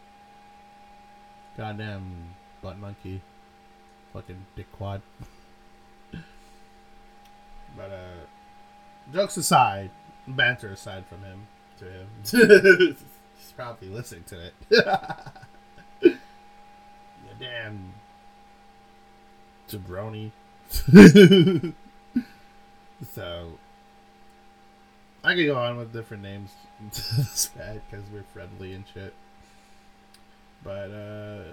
Goddamn butt monkey. Fucking dickwad. but, uh, jokes aside, banter aside from him, to him. He's probably listening to it. you damn jabroni. so, I could go on with different names this because we're friendly and shit. But uh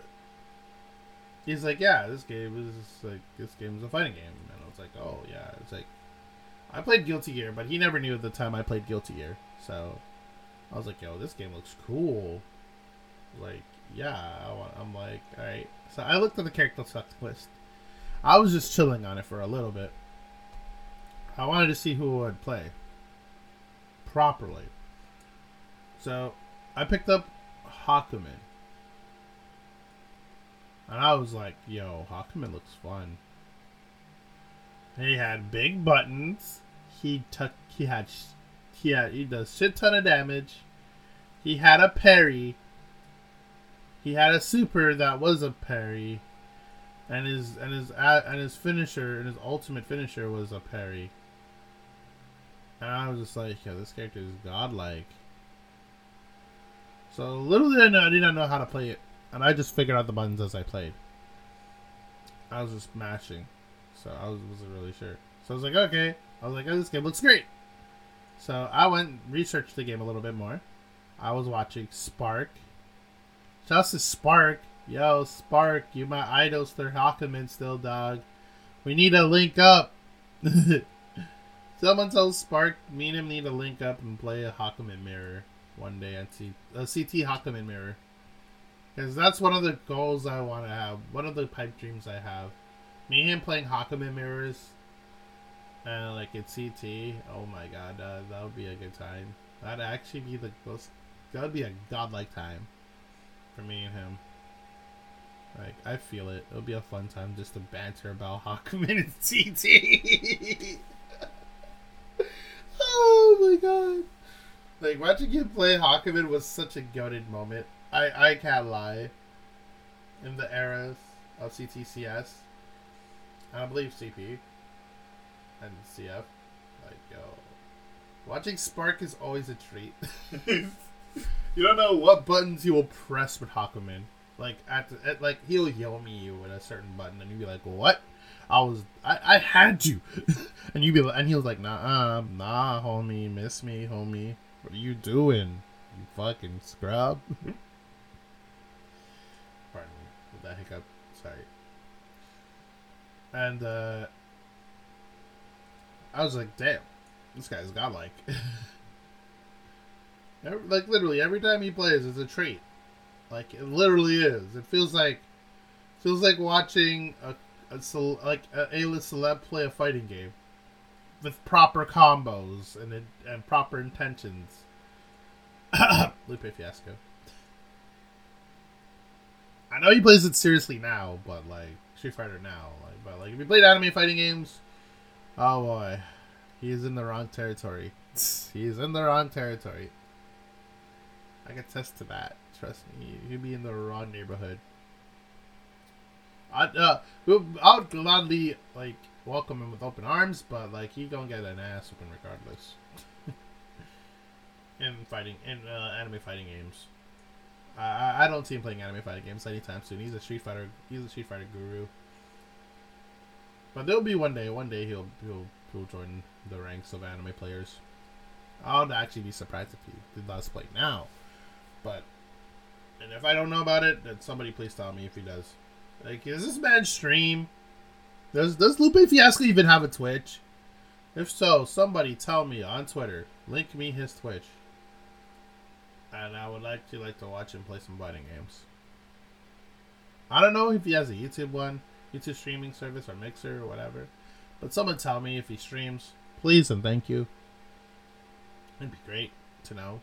he's like, yeah, this game is like this game is a fighting game, and I was like, oh yeah, it's like I played Guilty Gear, but he never knew at the time I played Guilty Gear, so I was like, yo, this game looks cool. Like, yeah, I I'm like, all right. So I looked at the character select list. I was just chilling on it for a little bit. I wanted to see who would play properly. So I picked up Hakumen. And I was like, yo, Hakumen looks fun. He had big buttons. He took he had had he does shit ton of damage. He had a parry. He had a super that was a parry. And his and his and his finisher and his ultimate finisher was a parry. And I was just like, yeah, this character is godlike. So little did I know, I did not know how to play it, and I just figured out the buttons as I played. I was just mashing, so I was, wasn't really sure. So I was like, okay. I was like, oh, this game looks great. So I went researched the game a little bit more. I was watching Spark. Just to Spark. Yo, Spark, you my idol, Sir Hakumen still, dog. We need to link up. Someone tells Spark, me and him need to link up and play a Hakumen mirror one day at C- a CT Hakumen mirror. Because that's one of the goals I want to have. One of the pipe dreams I have. Me and him playing Hakumen mirrors. And like at CT. Oh my god, uh, that would be a good time. That'd actually be the most. That would be a godlike time for me and him. Like I feel it. It'll be a fun time just to banter about Hakumen and CT. oh my god. Like watching him play Hakumen was such a goaded moment. I I can't lie. In the eras of CTCS, I believe CP and CF, like yo, watching Spark is always a treat. you don't know what buttons he will press with Hakumen. Like at, at like he'll yell me you with a certain button, and you'd be like, "What?" I was I, I had you, and you'd be like, and he was like, "Nah, uh, nah, homie, miss me, homie. What are you doing? You fucking scrub." Pardon me with that hiccup. Sorry. And uh I was like, "Damn, this guy's godlike." Like literally every time he plays, it's a treat. Like it literally is. It feels like feels like watching a, a cel- like a A-list celeb play a fighting game with proper combos and and proper intentions. Lupe Fiasco. I know he plays it seriously now, but like Street Fighter now, like but like if he played anime fighting games, oh boy, he's in the wrong territory. He's in the wrong territory. I can attest to that. Trust me, you'd be in the wrong neighborhood. I'd, uh, I would gladly like welcome him with open arms, but like he gonna get an ass open regardless. in fighting in uh, anime fighting games, I I don't see him playing anime fighting games anytime soon. He's a Street Fighter. He's a Street Fighter guru. But there'll be one day. One day he'll he'll he'll join the ranks of anime players. I would actually be surprised if he does play now. But and if I don't know about it, then somebody please tell me if he does. Like, is this man stream? Does Does Lupe Fiasco even have a Twitch? If so, somebody tell me on Twitter. Link me his Twitch. And I would like to like to watch him play some fighting games. I don't know if he has a YouTube one, YouTube streaming service or Mixer or whatever. But someone tell me if he streams, please and thank you. It'd be great to know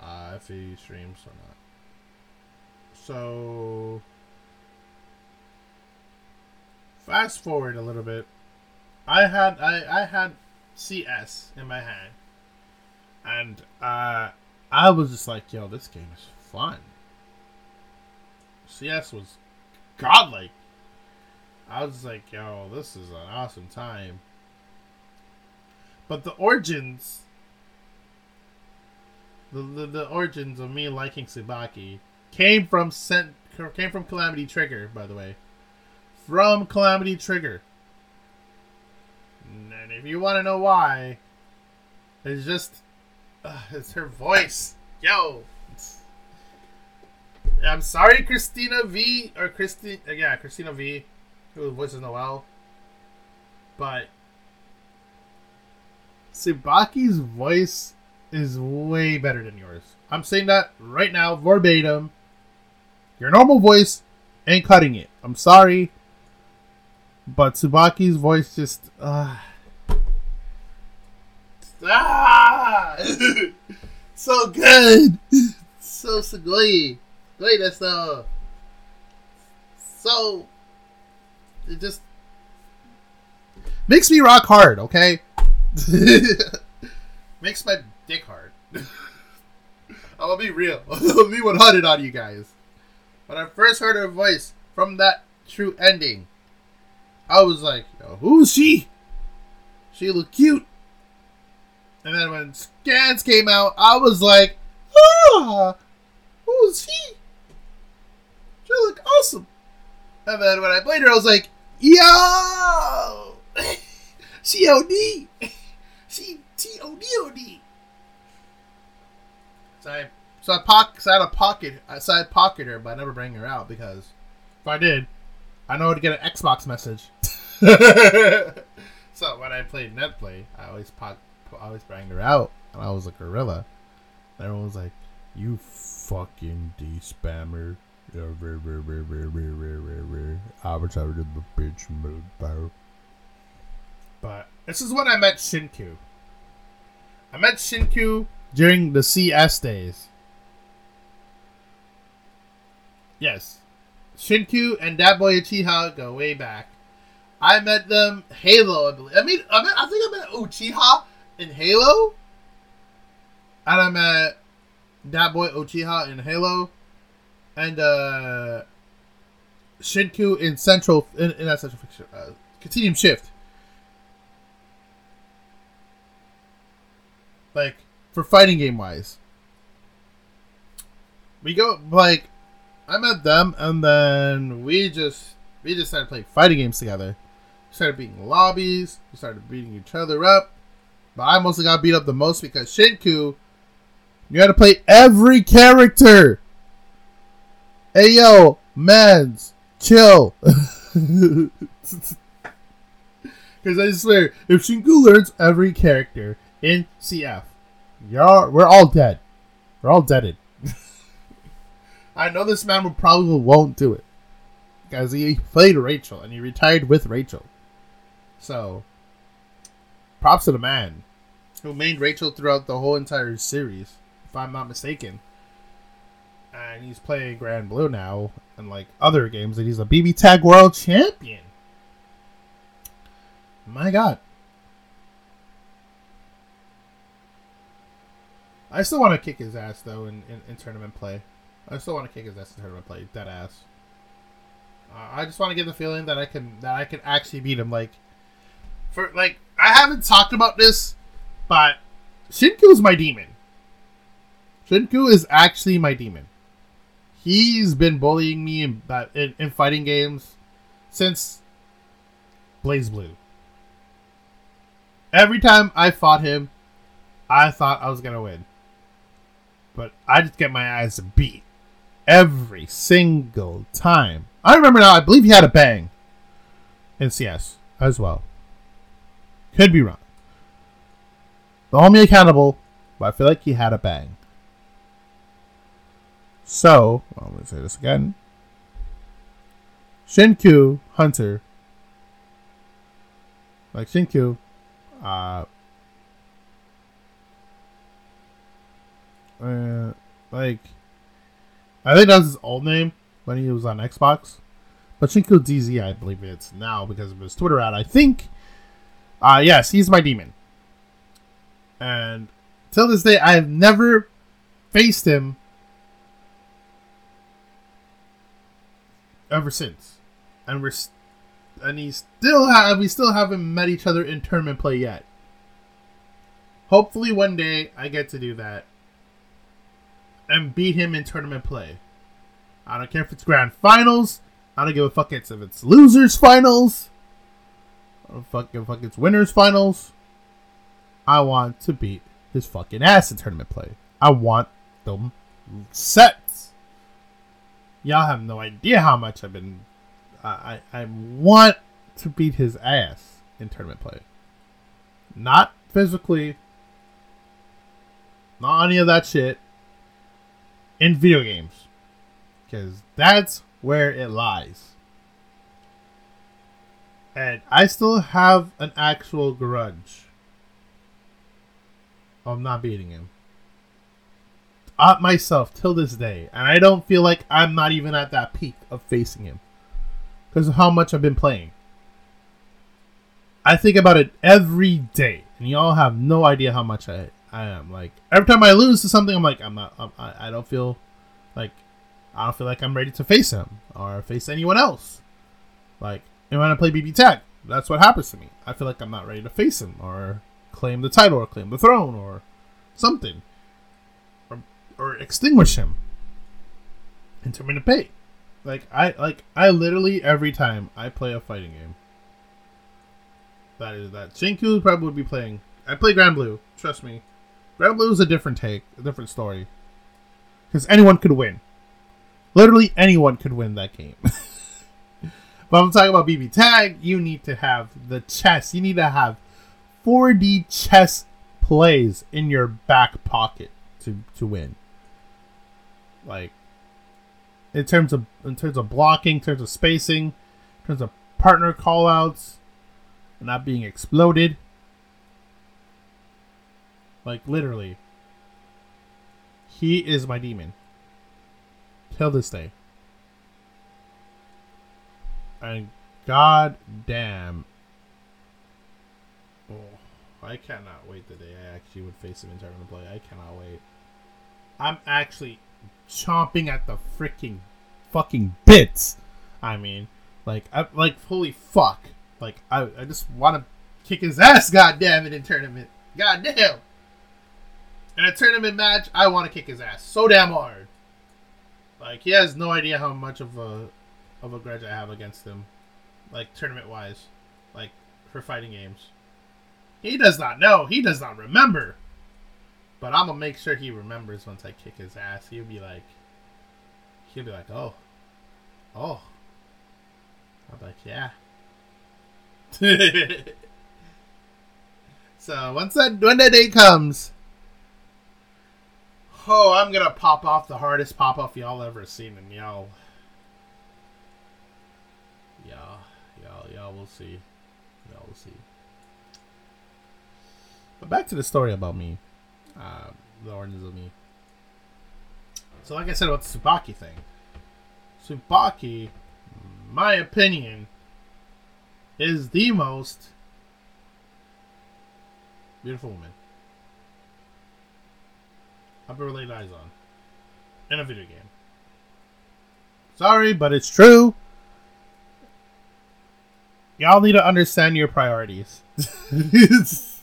uh, if he streams or not. So, fast forward a little bit. I had I, I had CS in my hand, and uh, I was just like, "Yo, this game is fun." CS was godlike. I was like, "Yo, this is an awesome time." But the origins, the the, the origins of me liking Tsubaki came from sent came from Calamity Trigger, by the way. From Calamity Trigger. And if you want to know why, it's just uh, it's her voice. Yo. I'm sorry, Cristina Vee or Christine. Uh, yeah, Cristina Vee, who voices Noel. But Tsubaki's voice is way better than yours. I'm saying that right now, verbatim. Your normal voice ain't cutting it. I'm sorry. But Tsubaki's voice just. Uh, ah! so good! So sugoi! Great, that's uh. So. It just. Makes me rock hard, okay? makes my dick hard. I'm gonna be real. Gonna be 100 on you guys. When I first heard her voice from that true ending, I was like, who's she? She look cute. And then when scans came out, I was like, ah, who's he? She look awesome. And then when I played her, I was like, yo, COD, C T O D O D. So I, so I pock, so I had a pocket, so I pocket her, but I never bring her out because if I did, I know how to get an Xbox message. so when I played NetPlay, I always pock, I always bring her out, and I was a gorilla. And everyone was like, "You fucking D spammer." I was. But this is when I met Shinku. I met Shinku during the CS days. Yes. Shinku and that boy Uchiha go way back. I met them Halo, I believe. I mean, I, met, I think I met Uchiha in Halo. And I met that boy Uchiha in Halo. And uh Shinku in Central in, in that Central Fiction. Uh, Continuum Shift. Like for fighting game wise. We go like I met them and then we just we just started playing fighting games together. We started beating lobbies, we started beating each other up. But I mostly got beat up the most because Shinku you had to play every character. Hey yo, mans, chill. Because I swear, if Shinku learns every character in CF, you're, we're all dead. We're all deaded. I know this man will probably won't do it. Because he played Rachel and he retired with Rachel. So, props to the man who made Rachel throughout the whole entire series, if I'm not mistaken. And he's playing Granblue now and like other games, and he's a BB Tag World Champion. My God. I still want to kick his ass though in, in, in tournament play. I still want to kick his ass in tournament play. Dead ass. Uh, I just want to get the feeling that I can that I can actually beat him. Like, for like I haven't talked about this, but Shinku is my demon. Shinku is actually my demon. He's been bullying me in, uh, in, in fighting games since BlazBlue. Every time I fought him, I thought I was gonna win but I just get my ass beat every single time. I remember now, I believe he had a bang in CS as well. Could be wrong. Hold me accountable, but I feel like he had a bang. So, well, let me say this again. Shinku Hunter, like Shinku, uh, Uh, like, I think that was his old name when he was on Xbox. But Shinku DZ, I believe it's now because of his Twitter ad. I think, uh, yes, he's my demon. And till this day, I have never faced him ever since. And we're, st- and he still have, we still haven't met each other in tournament play yet. Hopefully, one day I get to do that and beat him in tournament play. I don't care if it's grand finals. I don't give a fuck if it's losers finals. I don't fuck if fuck it's winners finals. I want to beat his fucking ass in tournament play. I want them sets. Y'all have no idea how much I've been. I I, want to beat his ass in tournament play. Not physically. Not any of that shit in video games because that's where it lies. And I still have an actual grudge of not beating him. At myself till this day. And I don't feel like I'm not even at that peak of facing him. Because of how much I've been playing. I think about it every day. And y'all have no idea how much I I am. Like every time I lose to something, I'm like, I'm not. I'm, I, I don't feel like I don't feel like I'm ready to face him or face anyone else. Like and when I play BB Tag, that's what happens to me. I feel like I'm not ready to face him or claim the title or claim the throne or something, or extinguish him and turn him to pay. Like I like I literally every time I play a fighting game. That is that Shinku probably would be playing. I play Granblue. Trust me, Granblue is a different take, a different story. Because anyone could win. Literally anyone could win that game. but I'm talking about BB Tag. You need to have the chess. You need to have 4D chess plays in your back pocket to to win. Like in terms of in terms of blocking, in terms of spacing, in terms of partner callouts, not being exploded. Like literally. He is my demon. Till this day. And god damn. Oh, I cannot wait the day I actually would face him in tournament play. I cannot wait. I'm actually chomping at the freaking fucking bits. I mean, like, I, like, holy fuck. Like, I, I just want to kick his ass, god damn it, in tournament. God damn. In a tournament match, I want to kick his ass so damn hard. Like, he has no idea how much of a, of a grudge I have against him. Like, tournament wise. Like, for fighting games. He does not know. He does not remember. But I'm gonna make sure he remembers once I kick his ass. He'll be like, he'll be like, oh, oh. I'm like, yeah. so once that when that day comes, oh, I'm gonna pop off the hardest pop off y'all ever seen, and y'all, y'all, y'all, y'all will see, y'all will see. But back to the story about me, uh, the origins of me. So, like I said about the Tsubaki thing, Tsubaki, my opinion, is the most beautiful woman I've ever laid eyes on in a video game. Sorry, but it's true. Y'all need to understand your priorities.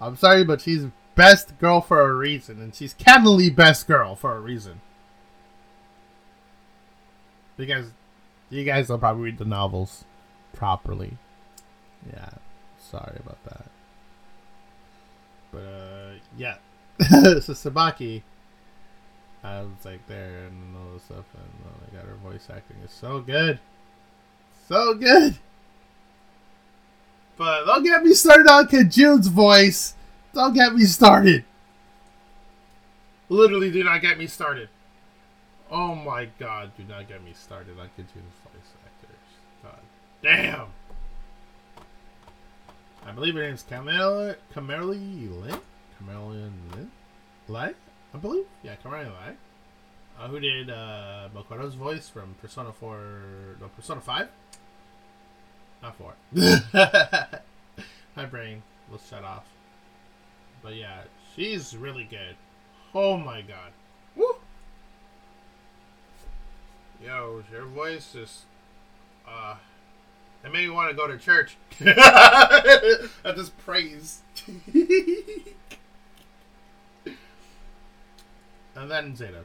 I'm sorry, but she's best girl for a reason, and she's cannily best girl for a reason. Because you guys don't probably read the novels properly. Yeah, sorry about that. But uh, yeah, so Tsubaki, I was like there and all this stuff, and oh my god, her voice acting is so good, so good. But don't get me started on Kajun's voice. Don't get me started. Literally, do not get me started. Oh my god, do not get me started on Kajun's voice actors. God damn. I believe her name's Camille Camille Lin? Camille Lin? Lai? I believe? Yeah, Camille Lai. Uh, who did uh, Makoto's voice from Persona 4... No, Persona 5? Not 4. My brain will shut off. But yeah, she's really good. Oh my god. Woo! Yo, your voice just uh it made me want to go to church. I just praise. and then Zeta.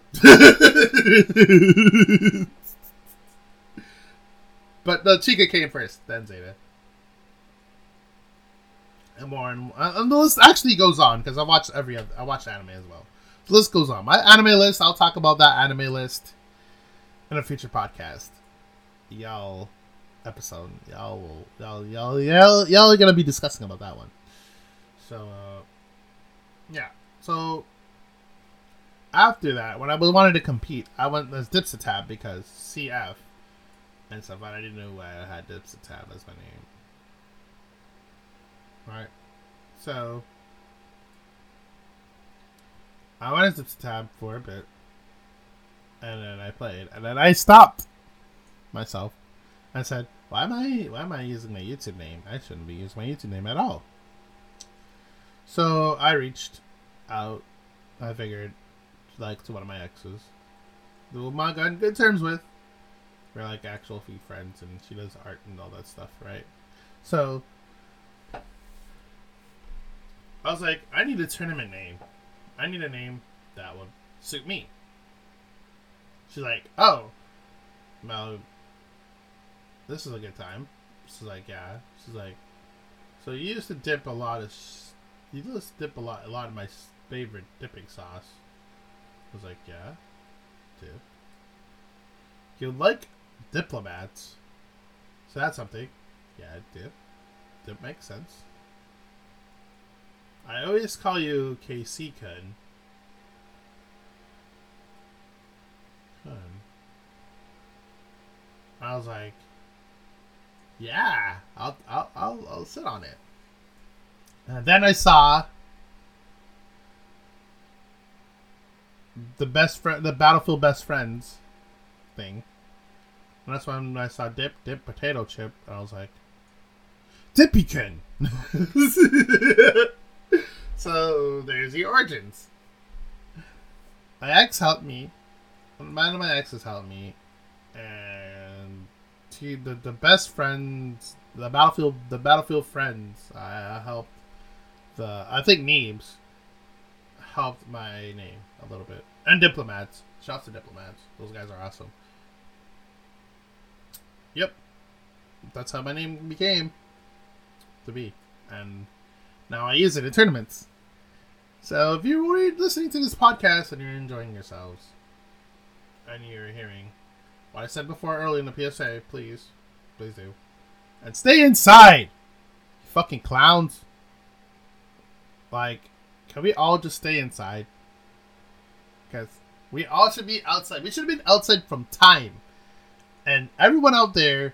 But the Chica came first, then Zeta. And more, and, and the list actually goes on because I watch every other, I watch anime as well. The list goes on. My anime list. I'll talk about that anime list in a future podcast. Y'all episode. Y'all will y'all y'all y'all y'all are gonna be discussing about that one. So uh, yeah. So after that, when I was wanted to compete, I went as Dipsatab because CF and stuff, I didn't know why I had Dipsatab as my name. Right. So I went as Dipsatab for a bit and then I played, and then I stopped myself. I said, "Why am I? Why am I using my YouTube name? I shouldn't be using my YouTube name at all." So I reached out. I figured, like, to one of my exes, who I got in good terms with. We're like actual few friends, and she does art and all that stuff, right? So I was like, I need a tournament name. I need a name that would suit me. She's like, oh, well, this is a good time. She's like, yeah. She's like, so you used to dip a lot of, you used to dip a lot, a lot of my favorite dipping sauce. I was like, yeah, dip. You like diplomats, so that's something. Yeah, dip. Dip makes sense. I always call you KC Kun. Kun. I was like, yeah, I'll, I'll, I'll, I'll sit on it. And then I saw the best friend, the Battlefield Best Friends thing. And that's when I saw Dip, Dip, Potato Chip, and I was like, Dippykin! so there's the origins. My ex helped me. One of my exes helped me, and he, the the best friends, the battlefield, the battlefield friends. I, helped the I think Neebs helped my name a little bit, and diplomats. Shouts to diplomats. Those guys are awesome. That's how my name became to be, and now I use it in tournaments. So if you're listening to this podcast and you're enjoying yourselves, and you're hearing what I said before early in the PSA, please, please do, and stay inside, you fucking clowns. Like, can we all just stay inside? Because we all should be outside. We should have been outside from time. And everyone out there,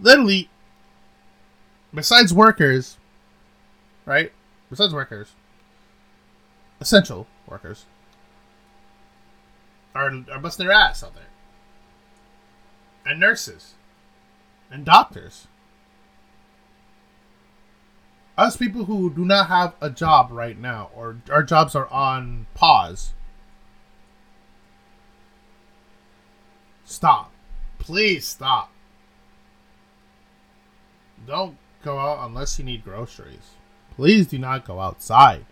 literally, besides workers, right? Besides workers, essential workers, are, are busting their ass out there. And nurses. And doctors. Us people who do not have a job right now, or our jobs are on pause. Stop. Please stop. Don't go out unless you need groceries. Please do not go outside.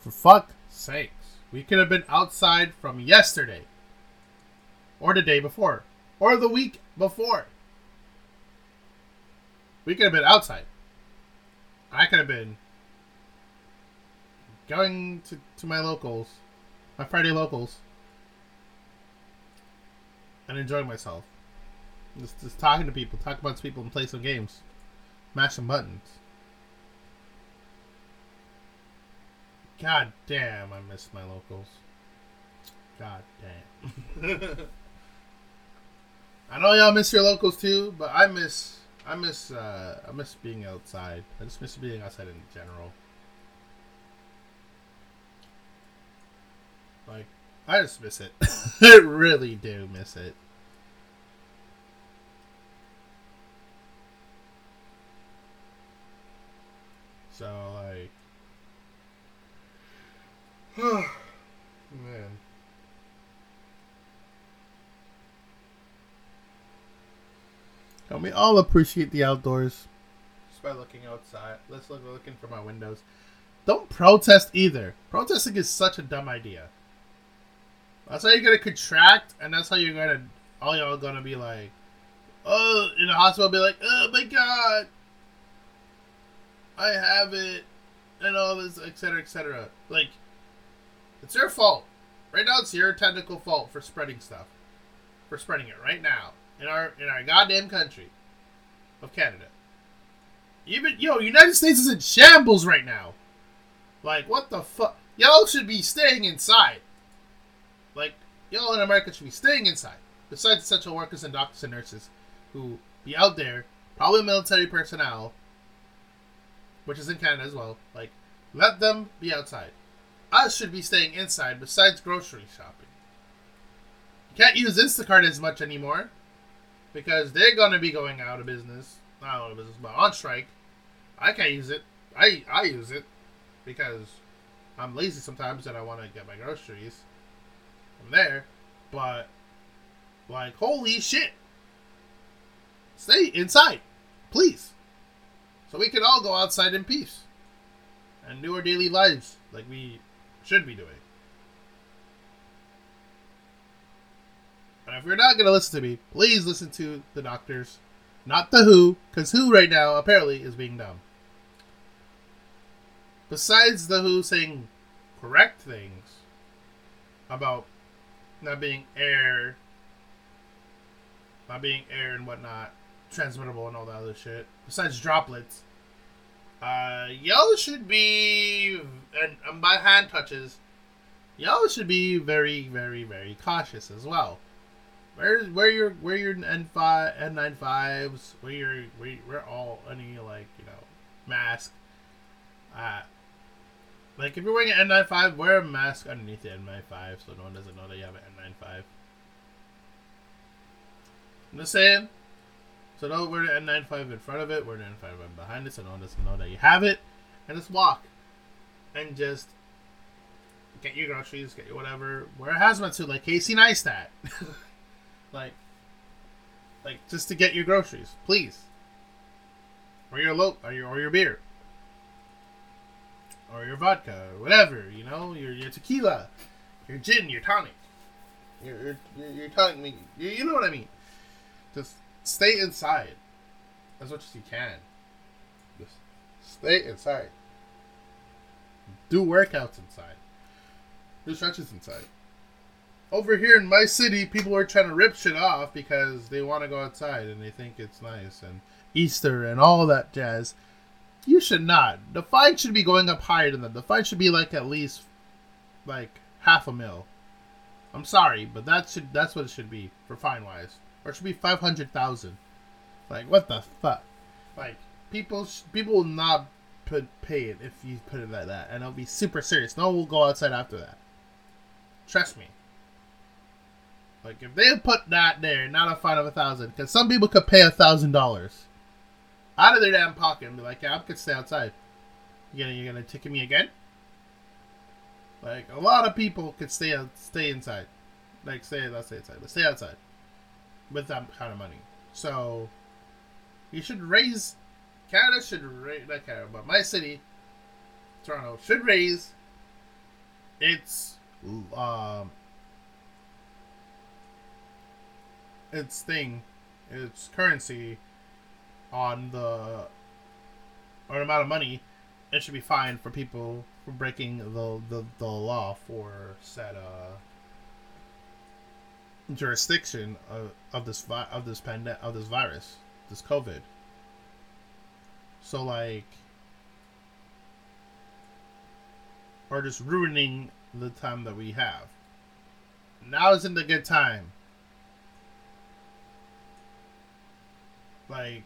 For fuck's sakes. We could have been outside from yesterday. Or the day before. Or the week before. We could have been outside. I could have been going to, to my locals, my Friday locals, and enjoying myself. Just, just talking to people, talk about people, and play some games, mash some buttons. God damn, I miss my locals. God damn. I know y'all miss your locals too, but I miss I miss uh, I miss being outside. I just miss being outside in general. Like I just miss it. I really do miss it. So like man. Can we all appreciate the outdoors? Just by looking outside. Let's look looking from my windows. Don't protest either. Protesting is such a dumb idea. That's how you're gonna contract, and that's how you're gonna all y'all gonna be like, oh, in the hospital, be like, oh my god, I have it, and all this, etc., etc. Like, it's your fault. Right now, it's your technical fault for spreading stuff, for spreading it right now in our in our goddamn country of Canada. Even yo, United States is in shambles right now. Like what the fuck? Y'all should be staying inside. Like y'all in America should be staying inside. Besides essential workers and doctors and nurses, who be out there, probably military personnel, which is in Canada as well. Like let them be outside. Us should be staying inside. Besides grocery shopping, you can't use Instacart as much anymore because they're gonna be going out of business. Not out of business, but on strike. I can't use it. I I use it because I'm lazy sometimes and I want to get my groceries from there. But like, holy shit! Stay inside, please, so we can all go outside in peace. and do our daily lives like we should be doing. And if you're not going to listen to me, please listen to the doctors, not the WHO, because WHO right now apparently is being dumb. Besides the WHO saying correct things about not being air, not being air and whatnot, transmittable and all that other shit, besides droplets, uh, y'all should be, and, and by hand touches, y'all should be very, very, very cautious as well. Where where your where your N five N nine fives, where your where, where all any like you know mask. Uh, like if you're wearing an N95, wear a mask underneath the N95 so no one doesn't know that you have an N95. I'm just saying. So don't wear the N95 in front of it, wear the N95 behind it so no one doesn't know that you have it. And just walk. And just get your groceries, get your whatever. Wear a hazmat suit like Casey Neistat. like, like just to get your groceries, please. Or your lo- or your or your beer. Or your vodka, or whatever, you know, your your tequila, your gin, your tonic. Your your your, tonic you, you know what I mean. Just stay inside as much as you can. Just stay inside. Do workouts inside. Do stretches inside. Over here in my city, people are trying to rip shit off because they want to go outside and they think it's nice and Easter and all that jazz. You should not. The fine should be going up higher than that. The fine should be like at least like half a mil. I'm sorry, but that should that's what it should be for fine wise or it should be five hundred thousand. Like what the fuck? Like people, sh- people will not put pay it if you put it like that, and it'll be super serious. No one will go outside after that. Trust me. Like if they put that there, not a fine of a thousand, because some people could pay a thousand dollars out of their damn pocket and be like, "Yeah, I could stay outside." You gonna you gonna ticket me again? Like a lot of people could stay stay inside, like stay let's stay inside, but stay outside with that kind of money. So you should raise Canada should raise not Canada, but my city, Toronto, should raise its um its thing, its currency on the or amount of money it should be fine for people for breaking the the, the law for said uh jurisdiction of, of this vi- of this pandemic of this virus, this COVID. So like, or just ruining the time that we have. Now isn't a good time. Like,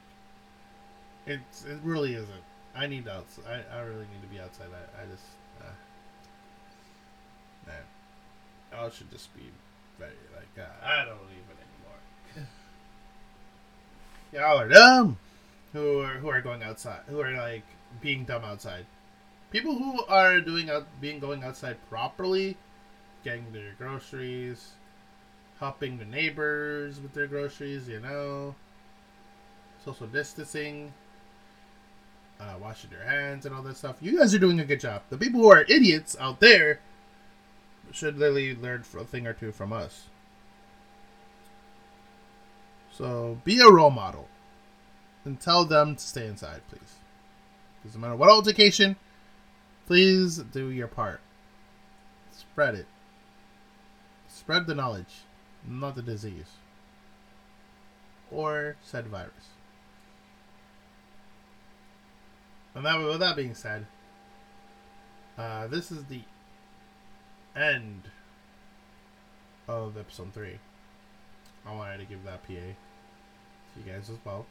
it's it really isn't. I need outside. I, I really need to be outside. I, I just, uh, man, I should just be like uh, I don't even anymore. Y'all are dumb. Who are who are going outside? Who are like being dumb outside? People who are doing out being going outside properly, getting their groceries, helping the neighbors with their groceries. You know, social distancing. Uh, washing their hands and all that stuff. You guys are doing a good job. The people who are idiots out there should literally learn a thing or two from us. So be a role model and tell them to stay inside, please. Doesn't matter what altercation, please do your part. Spread it. Spread the knowledge, not the disease. Or said virus. And that, with that being said, uh, this is the end of episode 3. I wanted to give that PA to you guys as well.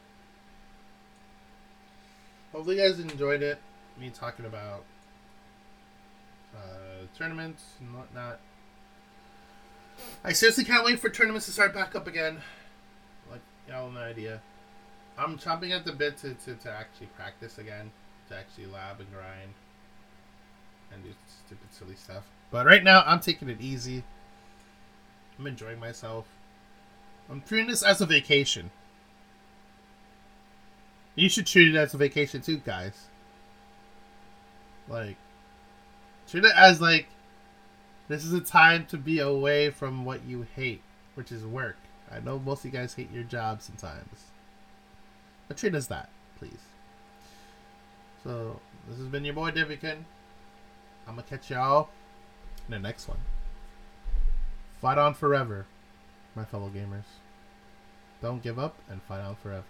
Hopefully, you guys enjoyed it. Me talking about uh, tournaments and whatnot. I seriously can't wait for tournaments to start back up again. Like, y'all no idea. I'm chomping at the bit to, to, to actually practice again, to actually lab and grind and do stupid, silly stuff. But right now, I'm taking it easy. I'm enjoying myself. I'm treating this as a vacation. You should treat it as a vacation too, guys. Like, treat it as like this is a time to be away from what you hate, which is work. I know most of you guys hate your job sometimes, but treat it as that, please. So this has been your boy Dippykin. I'm gonna catch y'all in the next one. Fight on forever, my fellow gamers. Don't give up and fight on forever.